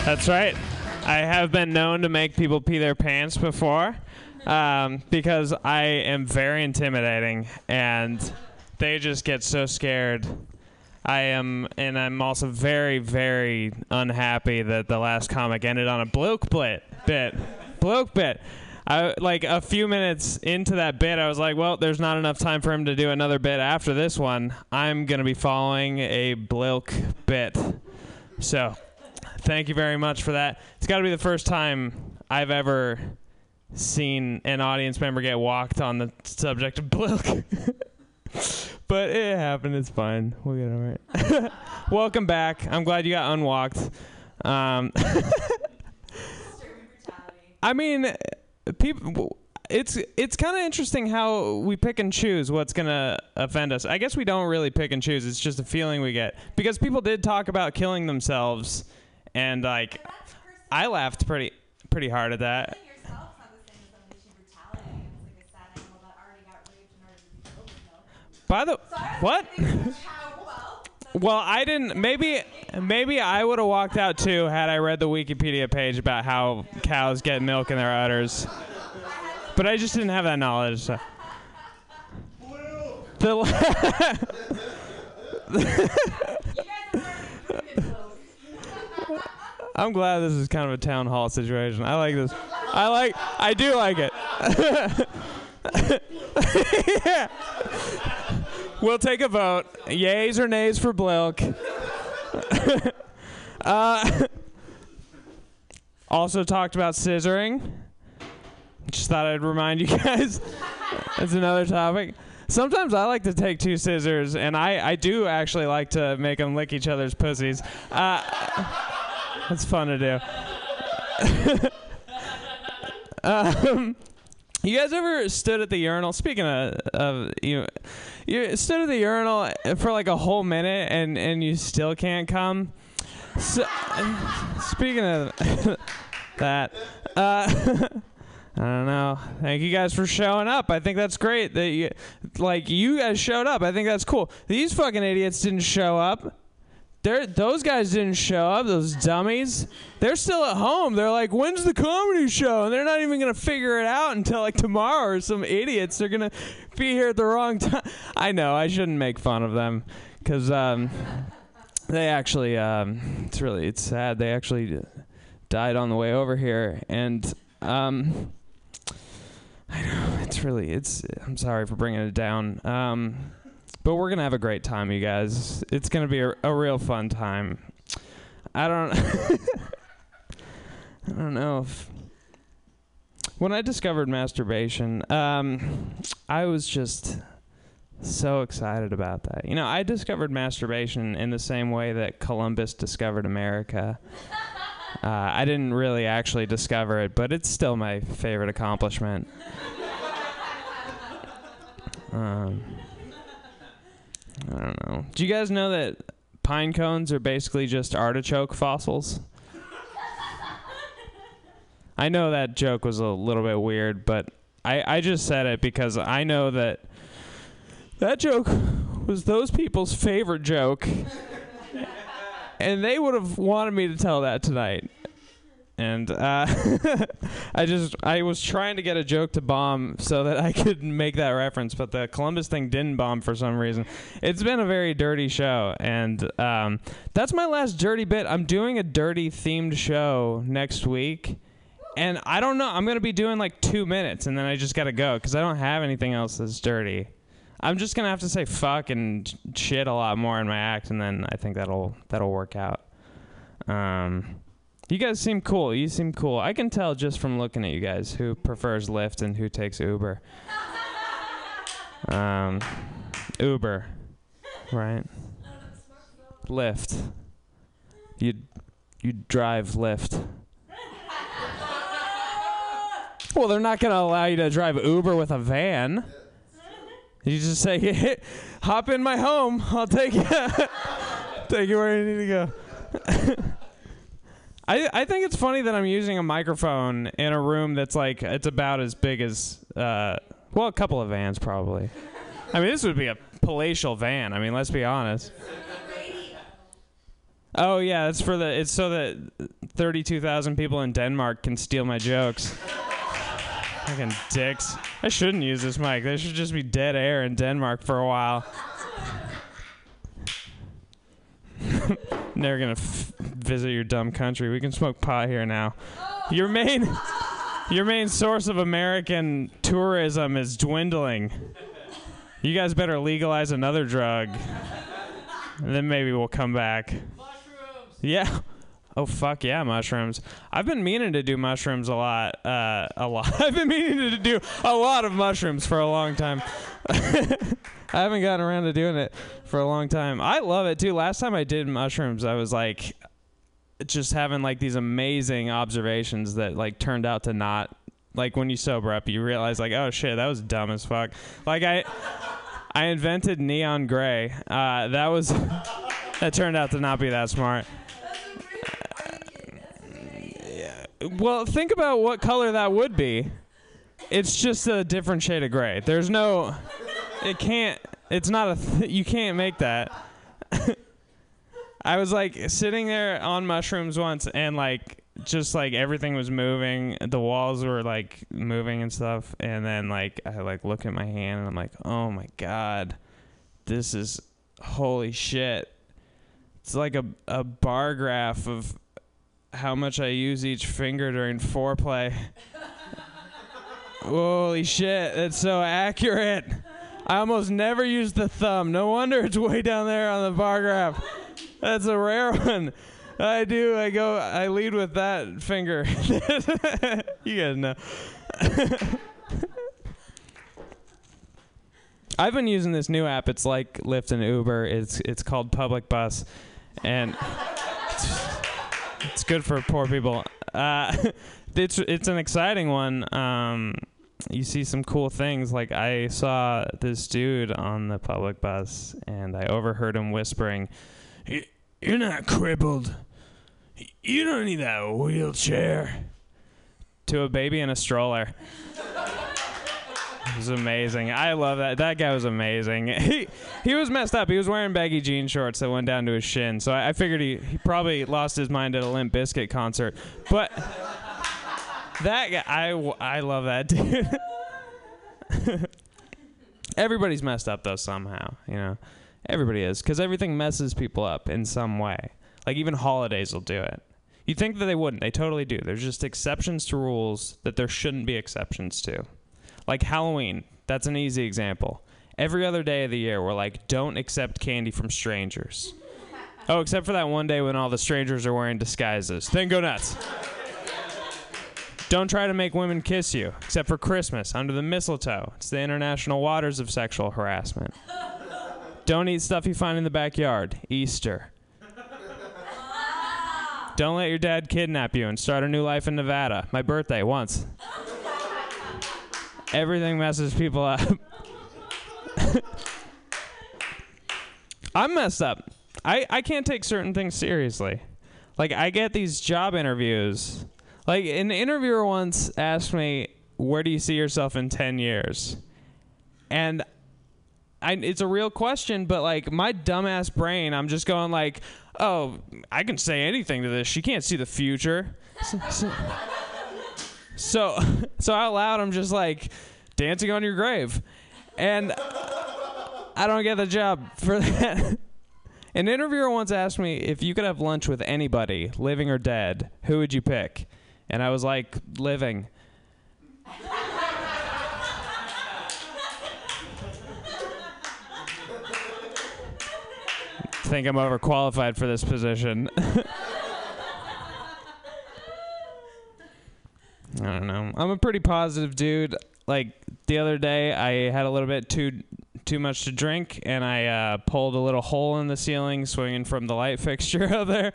That's right. I have been known to make people pee their pants before um, because I am very intimidating and they just get so scared. I am, and I'm also very, very unhappy that the last comic ended on a blilk bit. Bit, blilk bit. I like a few minutes into that bit. I was like, well, there's not enough time for him to do another bit after this one. I'm gonna be following a blilk bit. So, thank you very much for that. It's got to be the first time I've ever seen an audience member get walked on the subject of blilk. but it happened. It's fine. We'll get over it. Welcome back. I'm glad you got unwalked. Um, I mean, people. It's it's kind of interesting how we pick and choose what's gonna offend us. I guess we don't really pick and choose. It's just a feeling we get because people did talk about killing themselves, and like, I laughed pretty pretty hard at that. By the what? Well, I didn't. Maybe, maybe I would have walked out too had I read the Wikipedia page about how cows get milk in their udders. But I just didn't have that knowledge. So. The I'm glad this is kind of a town hall situation. I like this. I like. I do like it. yeah. We'll take a vote. Yays or nays for Blilk. uh, also talked about scissoring. Just thought I'd remind you guys. That's another topic. Sometimes I like to take two scissors, and I, I do actually like to make them lick each other's pussies. Uh, that's fun to do. um, you guys ever stood at the urinal? Speaking of, of you, you stood at the urinal for like a whole minute and and you still can't come. So, speaking of that, uh, I don't know. Thank you guys for showing up. I think that's great that you, like, you guys showed up. I think that's cool. These fucking idiots didn't show up. They're, those guys didn't show up. Those dummies. They're still at home. They're like, "When's the comedy show?" And they're not even gonna figure it out until like tomorrow. Or some idiots They're gonna be here at the wrong time. I know. I shouldn't make fun of them because um, they actually. Um, it's really it's sad. They actually died on the way over here, and um, I know it's really it's. I'm sorry for bringing it down. Um, but we're gonna have a great time, you guys. It's gonna be a, a real fun time. I don't. I don't know if. When I discovered masturbation, um, I was just so excited about that. You know, I discovered masturbation in the same way that Columbus discovered America. Uh, I didn't really actually discover it, but it's still my favorite accomplishment. Um, I don't know. Do you guys know that pine cones are basically just artichoke fossils? I know that joke was a little bit weird, but I, I just said it because I know that that joke was those people's favorite joke. And they would have wanted me to tell that tonight. And uh, I just I was trying to get a joke to bomb so that I could make that reference, but the Columbus thing didn't bomb for some reason. It's been a very dirty show, and um, that's my last dirty bit. I'm doing a dirty themed show next week, and I don't know. I'm gonna be doing like two minutes, and then I just gotta go because I don't have anything else that's dirty. I'm just gonna have to say fuck and shit a lot more in my act, and then I think that'll that'll work out. Um, you guys seem cool. You seem cool. I can tell just from looking at you guys who prefers Lyft and who takes Uber. Um, Uber, right? Lyft. You you drive Lyft. Well, they're not to allow you to drive Uber with a van. You just say, "Hop in my home. I'll take you, take you where you need to go." I, I think it's funny that I'm using a microphone in a room that's like it's about as big as uh, well a couple of vans probably. I mean this would be a palatial van. I mean let's be honest. Oh yeah, it's for the it's so that 32,000 people in Denmark can steal my jokes. Fucking dicks. I shouldn't use this mic. There should just be dead air in Denmark for a while. Never gonna f- visit your dumb country. We can smoke pot here now. Your main, your main source of American tourism is dwindling. You guys better legalize another drug, and then maybe we'll come back. Mushrooms. Yeah. Oh fuck yeah, mushrooms! I've been meaning to do mushrooms a lot. Uh, a lot. I've been meaning to do a lot of mushrooms for a long time. I haven't gotten around to doing it for a long time. I love it too. Last time I did mushrooms, I was like just having like these amazing observations that like turned out to not like when you sober up, you realize like, oh shit, that was dumb as fuck. Like I I invented neon gray. Uh, that was that turned out to not be that smart. Well, think about what color that would be. It's just a different shade of gray. There's no it can't it's not a th- you can't make that. I was like sitting there on mushrooms once and like just like everything was moving, the walls were like moving and stuff and then like I like look at my hand and I'm like, "Oh my god. This is holy shit." It's like a a bar graph of how much I use each finger during foreplay. Holy shit, that's so accurate. I almost never use the thumb. No wonder it's way down there on the bar graph. That's a rare one. I do. I go. I lead with that finger. you guys know. I've been using this new app. It's like Lyft and Uber. It's it's called Public Bus, and it's good for poor people. Uh, it's it's an exciting one. Um, you see some cool things. Like I saw this dude on the public bus, and I overheard him whispering, "You're not crippled. You don't need that wheelchair." To a baby in a stroller. Was amazing. I love that. That guy was amazing. He he was messed up. He was wearing baggy jean shorts that went down to his shin. So I, I figured he, he probably lost his mind at a Limp Bizkit concert. But that guy, I, I love that dude. Everybody's messed up though somehow. You know, everybody is because everything messes people up in some way. Like even holidays will do it. You think that they wouldn't? They totally do. There's just exceptions to rules that there shouldn't be exceptions to. Like Halloween, that's an easy example. Every other day of the year, we're like, don't accept candy from strangers. Oh, except for that one day when all the strangers are wearing disguises. Then go nuts. Don't try to make women kiss you, except for Christmas under the mistletoe. It's the international waters of sexual harassment. Don't eat stuff you find in the backyard. Easter. Don't let your dad kidnap you and start a new life in Nevada. My birthday, once. Everything messes people up. I'm messed up. I, I can't take certain things seriously. Like, I get these job interviews. Like, an interviewer once asked me, Where do you see yourself in 10 years? And I, it's a real question, but like my dumbass brain, I'm just going like, oh, I can say anything to this. She can't see the future. So, so, out loud, I'm just like, dancing on your grave, and I don't get the job for that. An interviewer once asked me if you could have lunch with anybody, living or dead, who would you pick? And I was like, living. think I'm overqualified for this position. I don't know. I'm a pretty positive dude. Like the other day, I had a little bit too too much to drink, and I uh, pulled a little hole in the ceiling, swinging from the light fixture out there.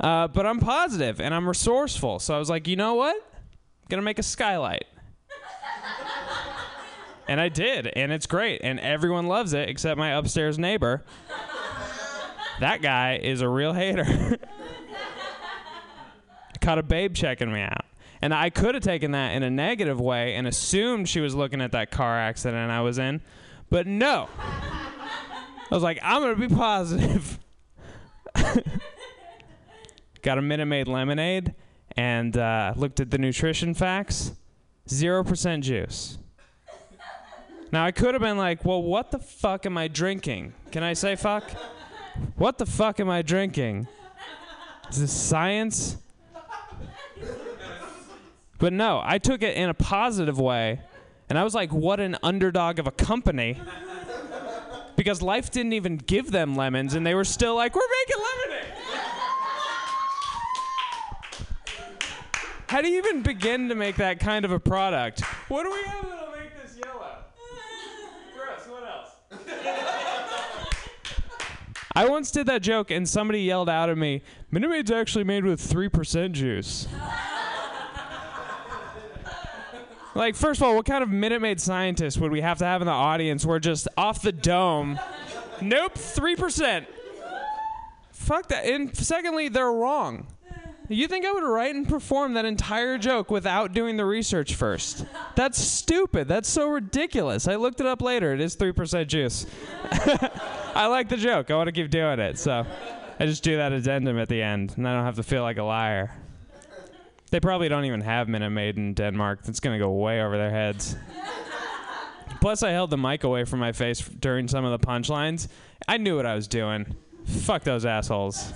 Uh, but I'm positive and I'm resourceful, so I was like, you know what? I'm gonna make a skylight. and I did, and it's great, and everyone loves it except my upstairs neighbor. That guy is a real hater. I caught a babe checking me out. And I could have taken that in a negative way and assumed she was looking at that car accident I was in. But no. I was like, I'm going to be positive. Got a Minute Maid lemonade and uh, looked at the nutrition facts 0% juice. Now, I could have been like, well, what the fuck am I drinking? Can I say fuck? What the fuck am I drinking? Is this science? But no, I took it in a positive way. And I was like, what an underdog of a company. Because life didn't even give them lemons, and they were still like, we're making lemonade. How do you even begin to make that kind of a product? What do we have that'll make this yellow? Gross, what else? I once did that joke and somebody yelled out at me, Minute Maid's actually made with 3% juice. Like, first of all, what kind of Minute Maid scientist would we have to have in the audience where just off the dome, nope, 3%. Fuck that. And secondly, they're wrong. You think I would write and perform that entire joke without doing the research first? That's stupid. That's so ridiculous. I looked it up later. It is 3% juice. I like the joke. I want to keep doing it. So I just do that addendum at the end, and I don't have to feel like a liar. They probably don't even have Minute Maid in Denmark. That's going to go way over their heads. Plus, I held the mic away from my face during some of the punchlines. I knew what I was doing. Fuck those assholes.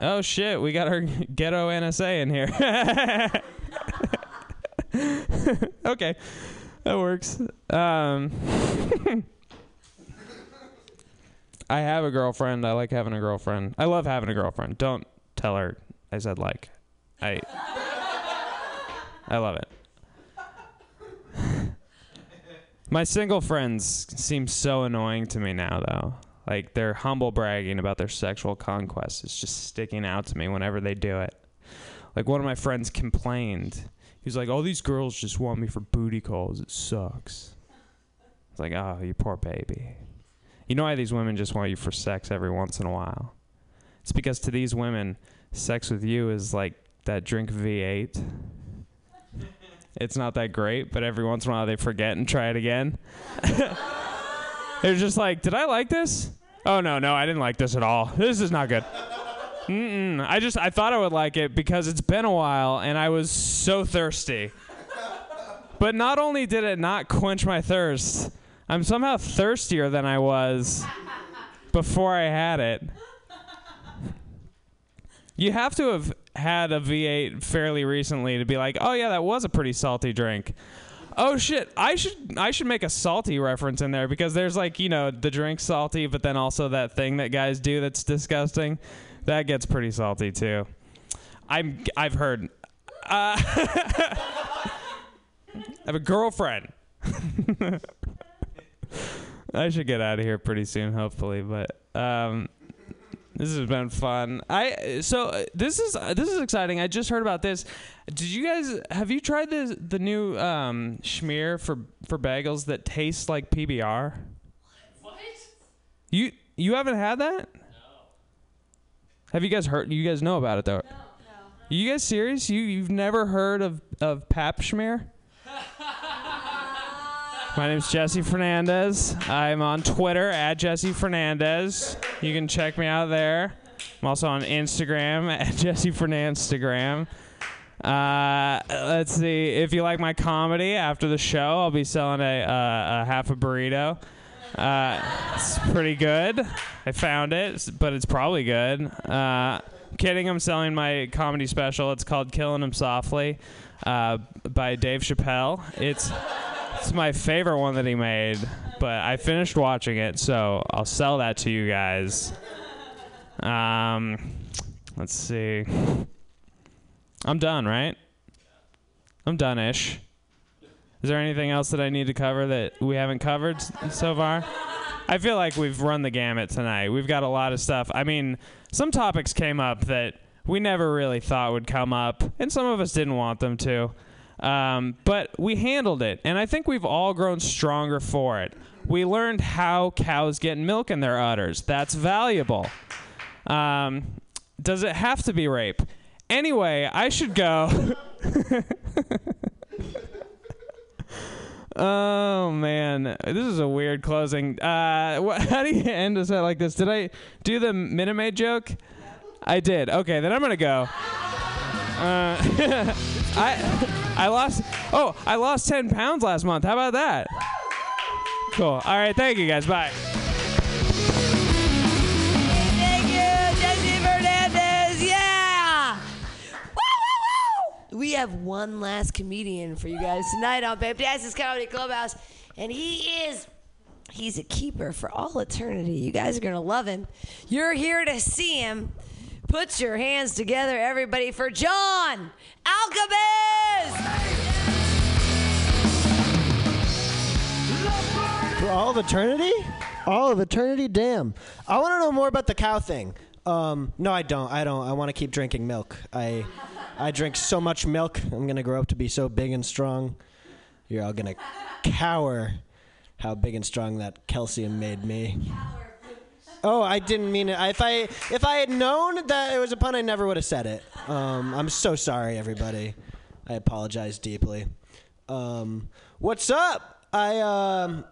Oh shit, we got our ghetto NSA in here. okay, that works. Um, I have a girlfriend. I like having a girlfriend. I love having a girlfriend. Don't tell her I said like. I I love it. My single friends seem so annoying to me now though. Like their humble bragging about their sexual conquest is just sticking out to me whenever they do it. Like one of my friends complained. He's like, "All these girls just want me for booty calls. It sucks." It's like, "Oh, you poor baby." You know why these women just want you for sex every once in a while? It's because to these women, sex with you is like that drink V8. It's not that great, but every once in a while they forget and try it again. They're just like, did I like this? Oh no, no, I didn't like this at all. This is not good. Mm-mm. I just I thought I would like it because it's been a while and I was so thirsty. But not only did it not quench my thirst, I'm somehow thirstier than I was before I had it. You have to have had a V8 fairly recently to be like, "Oh yeah, that was a pretty salty drink." Oh shit! I should I should make a salty reference in there because there's like you know the drink salty, but then also that thing that guys do that's disgusting. That gets pretty salty too. I'm I've heard. Uh, I have a girlfriend. I should get out of here pretty soon, hopefully. But um, this has been fun. I so uh, this is uh, this is exciting. I just heard about this. Did you guys have you tried the the new um, schmear for for bagels that tastes like PBR? What? You you haven't had that? No. Have you guys heard? You guys know about it though? No. no. You guys serious? You you've never heard of of Pap schmear? My name's Jesse Fernandez. I'm on Twitter at Jesse Fernandez. You can check me out there. I'm also on Instagram at Jesse Fernandstagram. Uh, let's see. If you like my comedy after the show, I'll be selling a, uh, a half a burrito. Uh, it's pretty good. I found it, but it's probably good. Uh, kidding. I'm selling my comedy special. It's called Killing Him Softly uh, by Dave Chappelle. It's it's my favorite one that he made, but I finished watching it, so I'll sell that to you guys. Um, let's see. I'm done, right? I'm done-ish. Is there anything else that I need to cover that we haven't covered so far? I feel like we've run the gamut tonight. We've got a lot of stuff. I mean, some topics came up that we never really thought would come up, and some of us didn't want them to. Um, but we handled it, and I think we've all grown stronger for it. We learned how cows get milk in their udders. That's valuable. Um, does it have to be rape? Anyway, I should go. oh man, this is a weird closing. Uh, wh- how do you end a set like this? Did I do the Minute joke? I did. Okay, then I'm gonna go. Uh, I I lost. Oh, I lost ten pounds last month. How about that? Cool. All right. Thank you guys. Bye. Thank you, Jesse Fernandez. Yeah. Woo, woo, woo. We have one last comedian for you guys tonight on Pamtastic Comedy Clubhouse, and he is. He's a keeper for all eternity. You guys are going to love him. You're here to see him. Put your hands together, everybody, for John Alcabez! For all of eternity? All of eternity? Damn. I want to know more about the cow thing. Um, no, I don't. I don't. I want to keep drinking milk. I, I drink so much milk. I'm gonna grow up to be so big and strong. You're all gonna cower. How big and strong that calcium made me. Oh, I didn't mean it. If I if I had known that it was a pun, I never would have said it. Um, I'm so sorry, everybody. I apologize deeply. Um, what's up? I um,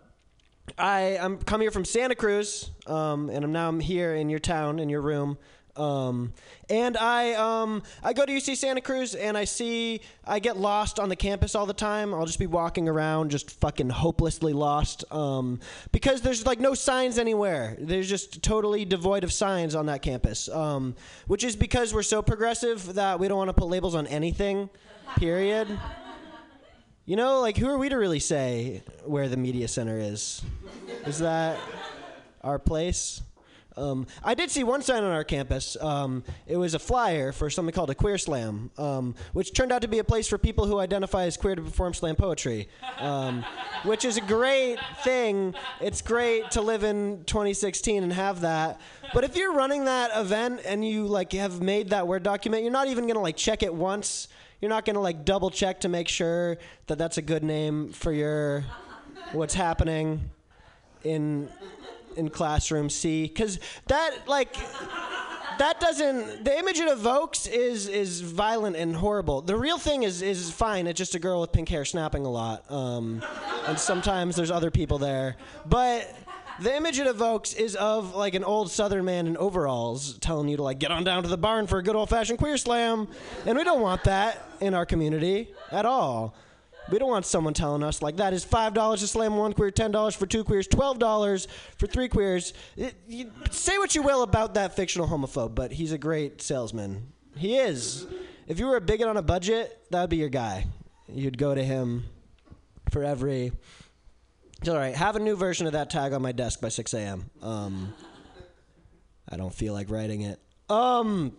I I'm come here from Santa Cruz, um, and I'm now I'm here in your town in your room. Um, and I um, I go to UC Santa Cruz and I see I get lost on the campus all the time. I'll just be walking around just fucking hopelessly lost um, because there's like no signs anywhere. There's just totally devoid of signs on that campus, um, which is because we're so progressive that we don't want to put labels on anything. Period. You know, like who are we to really say where the media center is? Is that our place? Um, I did see one sign on our campus. Um, it was a flyer for something called a queer slam, um, which turned out to be a place for people who identify as queer to perform slam poetry, um, which is a great thing. It's great to live in 2016 and have that. But if you're running that event and you like have made that word document, you're not even gonna like check it once. You're not gonna like double check to make sure that that's a good name for your what's happening in in classroom C because that like that doesn't the image it evokes is is violent and horrible. The real thing is is fine. It's just a girl with pink hair snapping a lot, um, and sometimes there's other people there. But the image it evokes is of like an old Southern man in overalls telling you to like get on down to the barn for a good old fashioned queer slam, and we don't want that in our community at all. We don't want someone telling us like that is five dollars to slam one queer, ten dollars for two queers, twelve dollars for three queers. It, you, say what you will about that fictional homophobe, but he's a great salesman. He is. If you were a bigot on a budget, that would be your guy. You'd go to him for every. All right. Have a new version of that tag on my desk by 6 a.m. Um, I don't feel like writing it. Um,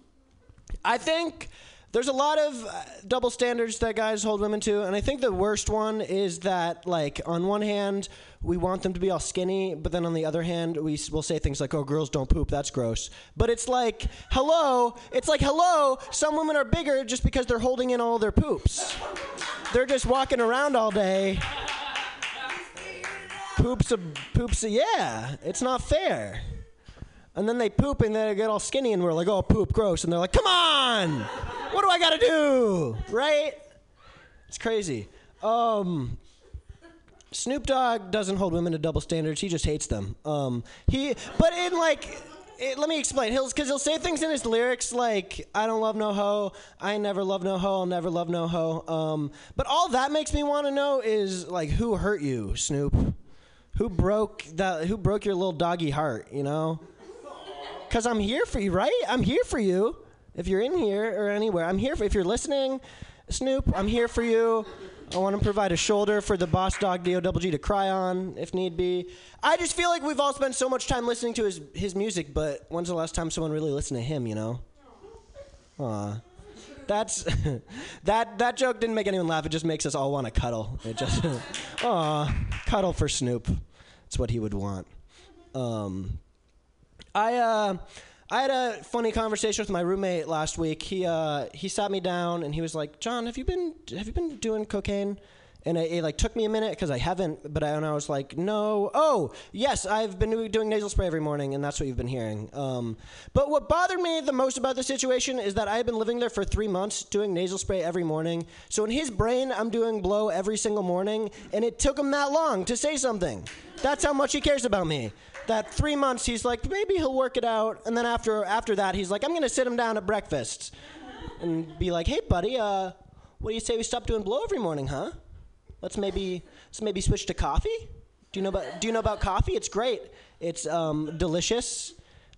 I think there's a lot of uh, double standards that guys hold women to, and I think the worst one is that, like, on one hand, we want them to be all skinny, but then on the other hand, we will say things like, "Oh, girls don't poop. That's gross." But it's like, hello, it's like, hello. Some women are bigger just because they're holding in all their poops. They're just walking around all day. Poops, a, poops, a, yeah. It's not fair. And then they poop and they get all skinny, and we're like, oh, poop, gross. And they're like, come on, what do I gotta do? Right? It's crazy. Um, Snoop Dogg doesn't hold women to double standards. He just hates them. Um, he, but in like, it, let me explain. He'll because he'll say things in his lyrics like, "I don't love no hoe. I never love no hoe. I'll never love no hoe." Um, but all that makes me want to know is like, who hurt you, Snoop? Who broke that? Who broke your little doggy heart? You know? Because I'm here for you, right? I'm here for you. If you're in here or anywhere, I'm here for. If you're listening, Snoop, I'm here for you. I want to provide a shoulder for the boss dog DOWG to cry on if need be. I just feel like we've all spent so much time listening to his his music, but when's the last time someone really listened to him? You know? Aw. That's that that joke didn't make anyone laugh. It just makes us all want to cuddle. It just aw, cuddle for Snoop. That's what he would want. Um, I uh, I had a funny conversation with my roommate last week. He uh, he sat me down and he was like, "John, have you been have you been doing cocaine?" And it, it like took me a minute because I haven't, but I, and I was like, no. Oh, yes, I've been doing nasal spray every morning, and that's what you've been hearing. Um, but what bothered me the most about the situation is that I had been living there for three months doing nasal spray every morning. So in his brain, I'm doing blow every single morning, and it took him that long to say something. That's how much he cares about me. That three months, he's like, maybe he'll work it out, and then after after that, he's like, I'm gonna sit him down at breakfast and be like, hey, buddy, uh, what do you say we stop doing blow every morning, huh? Let's maybe let's maybe switch to coffee. Do you know about Do you know about coffee? It's great. It's um, delicious,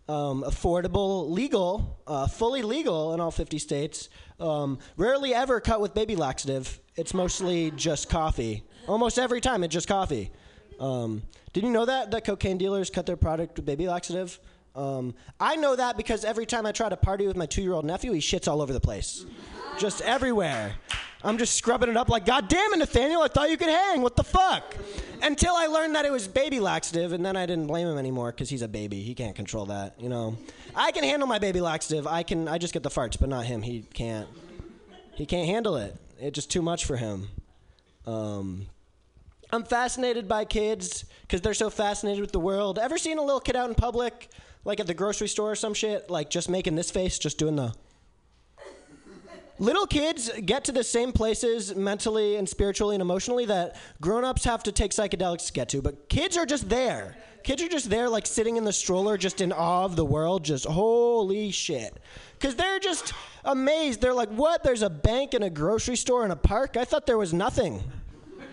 um, affordable, legal, uh, fully legal in all 50 states. Um, rarely ever cut with baby laxative. It's mostly just coffee. Almost every time, it's just coffee. Um, did you know that that cocaine dealers cut their product with baby laxative? Um, I know that because every time I try to party with my two-year-old nephew, he shits all over the place, just everywhere. I'm just scrubbing it up like, God damn it, Nathaniel, I thought you could hang. What the fuck? Until I learned that it was baby laxative, and then I didn't blame him anymore because he's a baby. He can't control that, you know. I can handle my baby laxative. I can. I just get the farts, but not him. He can't. He can't handle it. It's just too much for him. Um, I'm fascinated by kids because they're so fascinated with the world. Ever seen a little kid out in public, like at the grocery store or some shit, like just making this face, just doing the. Little kids get to the same places mentally and spiritually and emotionally that grown ups have to take psychedelics to get to, but kids are just there. Kids are just there, like sitting in the stroller, just in awe of the world, just holy shit. Because they're just amazed. They're like, what? There's a bank and a grocery store and a park? I thought there was nothing.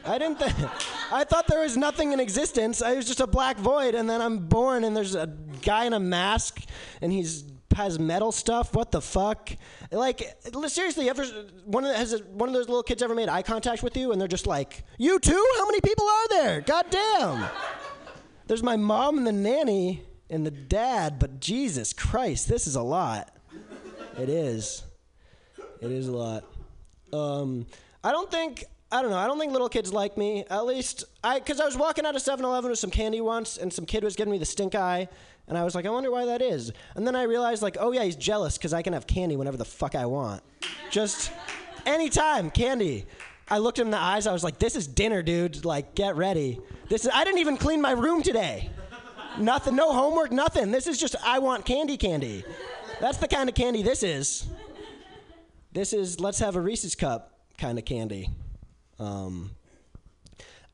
I didn't think. I thought there was nothing in existence. I was just a black void, and then I'm born, and there's a guy in a mask, and he's has metal stuff. What the fuck? Like seriously, ever one of the, has one of those little kids ever made eye contact with you, and they're just like, "You too? How many people are there? God damn!" There's my mom and the nanny and the dad, but Jesus Christ, this is a lot. It is. It is a lot. Um, I don't think I don't know. I don't think little kids like me. At least I, because I was walking out of 7-Eleven with some candy once, and some kid was giving me the stink eye, and I was like, I wonder why that is. And then I realized, like, oh yeah, he's jealous because I can have candy whenever the fuck I want, just anytime candy. I looked him in the eyes. I was like, this is dinner, dude. Like, get ready. This is. I didn't even clean my room today. Nothing. No homework. Nothing. This is just. I want candy. Candy. That's the kind of candy this is. This is. Let's have a Reese's cup kind of candy. Um,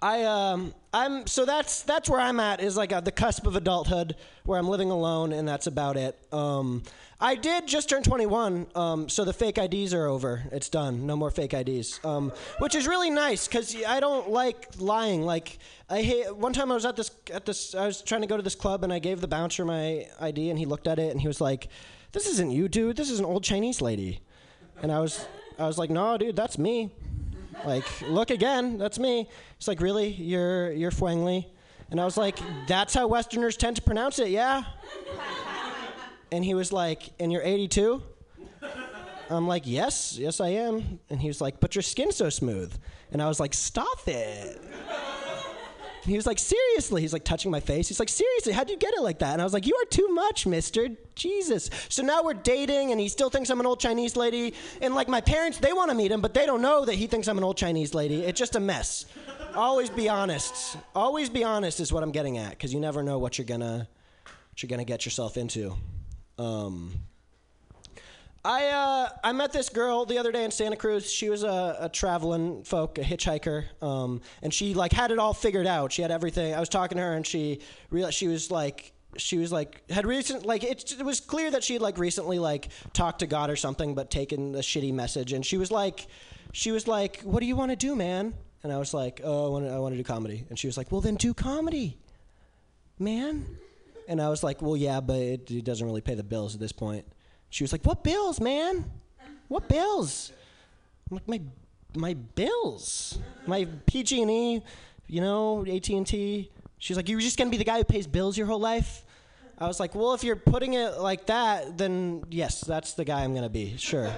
I um, I'm so that's that's where I'm at is like the cusp of adulthood where I'm living alone and that's about it. Um, I did just turn 21, um, so the fake IDs are over. It's done. No more fake IDs, um, which is really nice because I don't like lying. Like I hate. One time I was at this at this. I was trying to go to this club and I gave the bouncer my ID and he looked at it and he was like, "This isn't you, dude. This is an old Chinese lady." And I was I was like, "No, dude, that's me." Like, look again, that's me. He's like, really? You're you're Fuang Li? And I was like, that's how Westerners tend to pronounce it, yeah. And he was like, and you're 82? I'm like, yes, yes I am. And he was like, but your skin's so smooth. And I was like, stop it. He was like, seriously. He's like touching my face. He's like, seriously, how'd you get it like that? And I was like, you are too much, mister. Jesus. So now we're dating, and he still thinks I'm an old Chinese lady. And like my parents, they want to meet him, but they don't know that he thinks I'm an old Chinese lady. It's just a mess. Always be honest. Always be honest is what I'm getting at, because you never know what you're gonna what you're gonna get yourself into. Um, I uh, I met this girl the other day in Santa Cruz. She was a, a traveling folk, a hitchhiker, um, and she like had it all figured out. She had everything. I was talking to her, and she realized she was like she was like had recent like it, it was clear that she had like recently like talked to God or something, but taken a shitty message. And she was like, she was like, "What do you want to do, man?" And I was like, "Oh, I want to I want to do comedy." And she was like, "Well, then do comedy, man." And I was like, "Well, yeah, but it, it doesn't really pay the bills at this point." She was like, "What bills, man? What bills?" I'm like, "My my bills, my PG&E, you know, AT&T." She's like, "You're just gonna be the guy who pays bills your whole life?" I was like, "Well, if you're putting it like that, then yes, that's the guy I'm gonna be. Sure."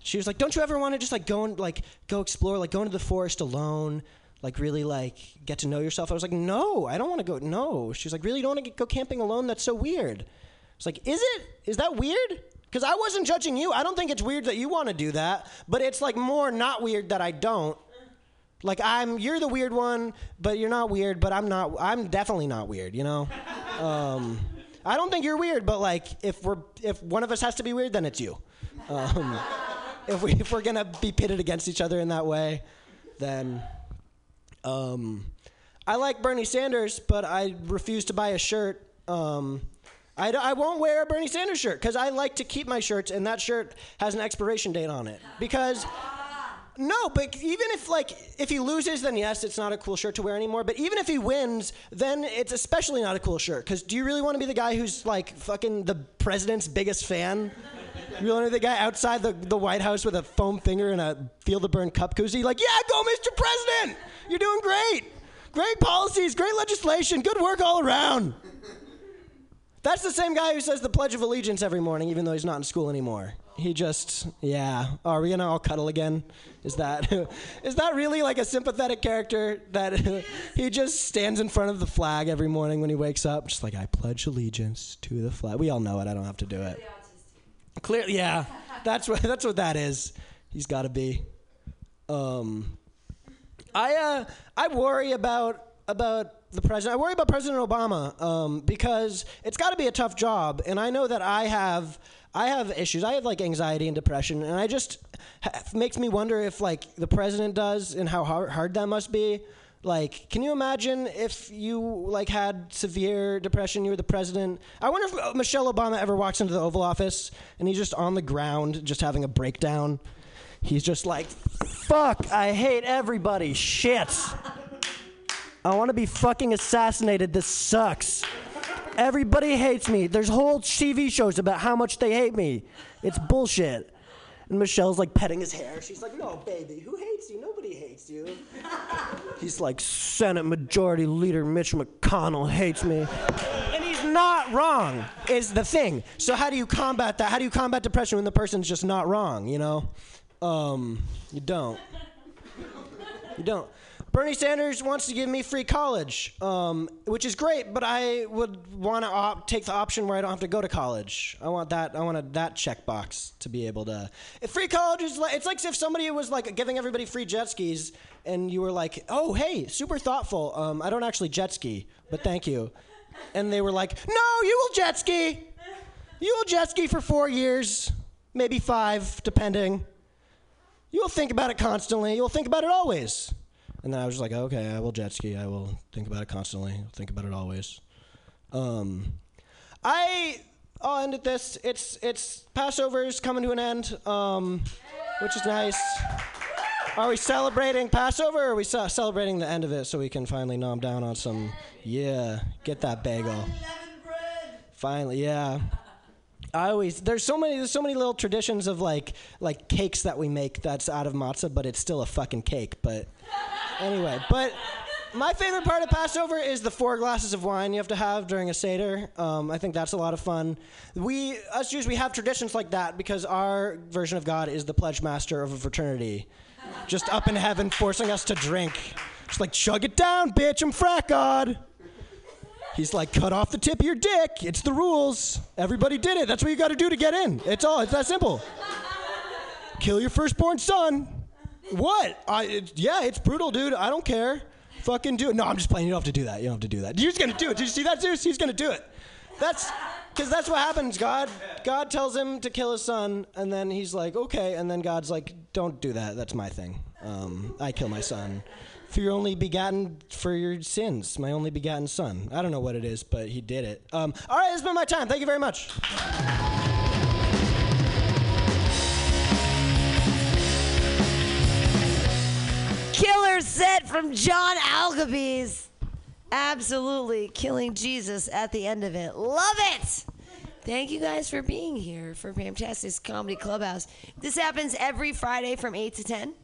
She was like, "Don't you ever want to just like go and like go explore, like go into the forest alone?" Like really like get to know yourself. I was like, no, I don't want to go. No. She was like, really, you don't want to go camping alone? That's so weird. It's like, is it? Is that weird? Because I wasn't judging you. I don't think it's weird that you want to do that, but it's like more not weird that I don't. Like I'm, you're the weird one, but you're not weird. But I'm not. I'm definitely not weird. You know. Um, I don't think you're weird, but like if we're if one of us has to be weird, then it's you. Um, if we if we're gonna be pitted against each other in that way, then um, I like Bernie Sanders, but I refuse to buy a shirt. Um, I, I won't wear a Bernie Sanders shirt because I like to keep my shirts, and that shirt has an expiration date on it. Because no, but even if like if he loses, then yes, it's not a cool shirt to wear anymore. But even if he wins, then it's especially not a cool shirt. Because do you really want to be the guy who's like fucking the president's biggest fan? You want to be the guy outside the, the White House with a foam finger and a Feel the Bern cup koozie? Like, yeah, go, Mr. President! You're doing great! Great policies, great legislation, good work all around. That's the same guy who says the Pledge of Allegiance every morning, even though he's not in school anymore. He just, yeah. Are we gonna all cuddle again? Is that, is that really like a sympathetic character that he just stands in front of the flag every morning when he wakes up, just like I pledge allegiance to the flag. We all know it. I don't have to do it. Clearly, yeah. That's what that's what that is. He's got to be. Um, I uh, I worry about about the president. I worry about President Obama um, because it's got to be a tough job, and I know that I have I have issues. I have like anxiety and depression, and I just makes me wonder if like the president does, and how hard, hard that must be. Like, can you imagine if you like had severe depression? You were the president. I wonder if uh, Michelle Obama ever walks into the Oval Office and he's just on the ground, just having a breakdown. He's just like, "Fuck! I hate everybody. Shit! I want to be fucking assassinated. This sucks. Everybody hates me. There's whole TV shows about how much they hate me. It's bullshit." And Michelle's like petting his hair. She's like, "No, baby, who hates you? Nobody hates you." He's like, Senate Majority Leader Mitch McConnell hates me. And he's not wrong, is the thing. So, how do you combat that? How do you combat depression when the person's just not wrong, you know? Um, you don't. You don't. Bernie Sanders wants to give me free college, um, which is great, but I would want to op- take the option where I don't have to go to college. I want that. I want that checkbox to be able to. If free college is like, it's like if somebody was like giving everybody free jet skis, and you were like, "Oh, hey, super thoughtful. Um, I don't actually jet ski, but thank you." And they were like, "No, you will jet ski. You will jet ski for four years, maybe five, depending. You'll think about it constantly. You'll think about it always." And then I was just like, okay, I will jet ski. I will think about it constantly. I'll think about it always. Um, I I'll end at this. It's it's Passover's coming to an end, um, which is nice. Are we celebrating Passover? Or are we ce- celebrating the end of it so we can finally nom down on some? Yeah, get that bagel. Finally, yeah. I always there's so many there's so many little traditions of like like cakes that we make that's out of matzah, but it's still a fucking cake. But anyway, but my favorite part of Passover is the four glasses of wine you have to have during a seder. Um, I think that's a lot of fun. We us Jews we have traditions like that because our version of God is the pledge master of a fraternity, just up in heaven forcing us to drink. Just like chug it down, bitch. I'm frat God. He's like, cut off the tip of your dick. It's the rules. Everybody did it. That's what you got to do to get in. It's all. It's that simple. Kill your firstborn son. What? I, yeah, it's brutal, dude. I don't care. Fucking do it. No, I'm just playing. You don't have to do that. You don't have to do that. You're just gonna do it. Did you see that, Zeus? He's gonna do it. That's because that's what happens. God, God tells him to kill his son, and then he's like, okay, and then God's like, don't do that. That's my thing. Um, I kill my son for your only begotten for your sins, my only begotten son. I don't know what it is, but he did it. Um, all right, it's been my time. Thank you very much. Killer set from John Alcabez. Absolutely killing Jesus at the end of it. Love it. Thank you guys for being here for Pamtastic Comedy Clubhouse. This happens every Friday from 8 to 10.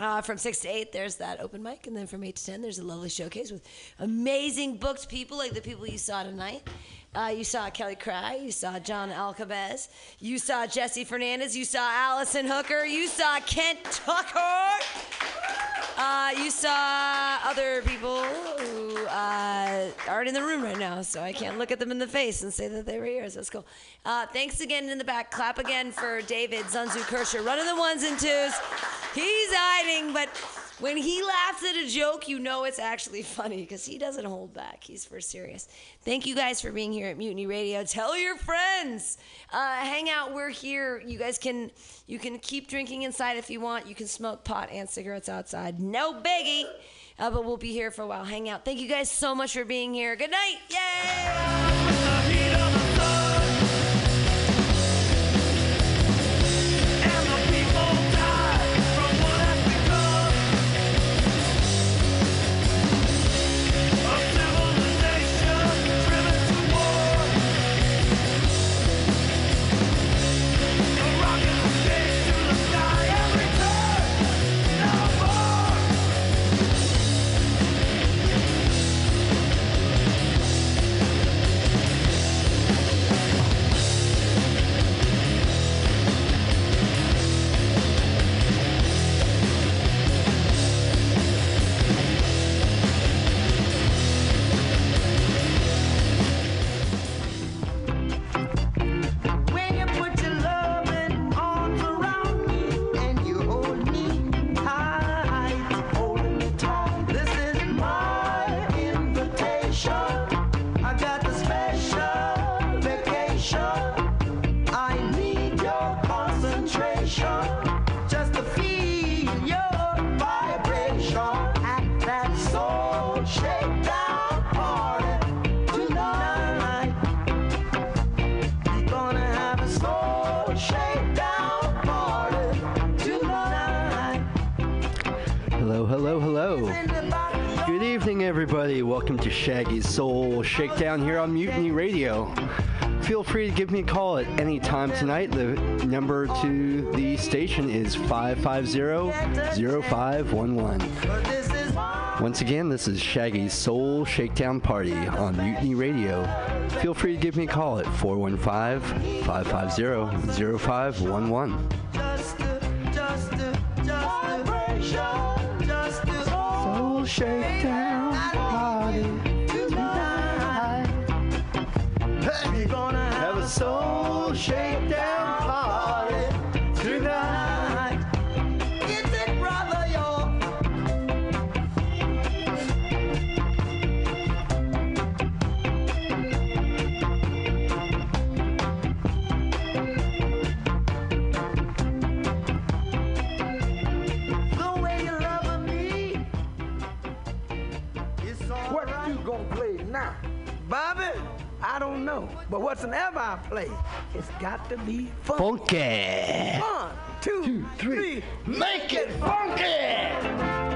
Uh, from 6 to 8, there's that open mic. And then from 8 to 10, there's a lovely showcase with amazing booked people like the people you saw tonight. Uh, you saw Kelly Cry, you saw John Alcabez, you saw Jesse Fernandez, you saw Allison Hooker, you saw Kent Tucker. Uh, you saw other people who uh, aren't in the room right now, so I can't look at them in the face and say that they were here. So that's cool. Uh, thanks again in the back. Clap again for David Zunzu Kirscher running the ones and twos. He's hiding, but When he laughs at a joke, you know it's actually funny because he doesn't hold back. He's for serious. Thank you guys for being here at Mutiny Radio. Tell your friends. Uh, hang out. We're here. You guys can you can keep drinking inside if you want. You can smoke pot and cigarettes outside. No biggie. Uh, but we'll be here for a while. Hang out. Thank you guys so much for being here. Good night. Yay! down here on Mutiny Radio. Feel free to give me a call at any time tonight. The number to the station is 550-0511. Once again, this is Shaggy's Soul Shakedown Party on Mutiny Radio. Feel free to give me a call at 415 550 0511. But whatsoever I play, it's got to be fun. Funky. One, two, three. Make it funky!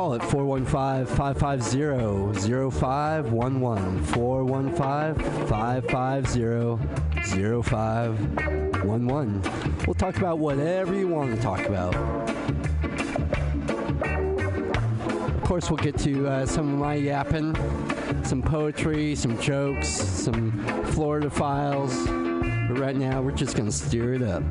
Free to give me a call at 415-550-0511. 415-550-0511. We'll talk about whatever you want to talk about. Of course, we'll get to uh, some of my yapping, some poetry, some jokes, some Florida files. But right now, we're just going to steer it up.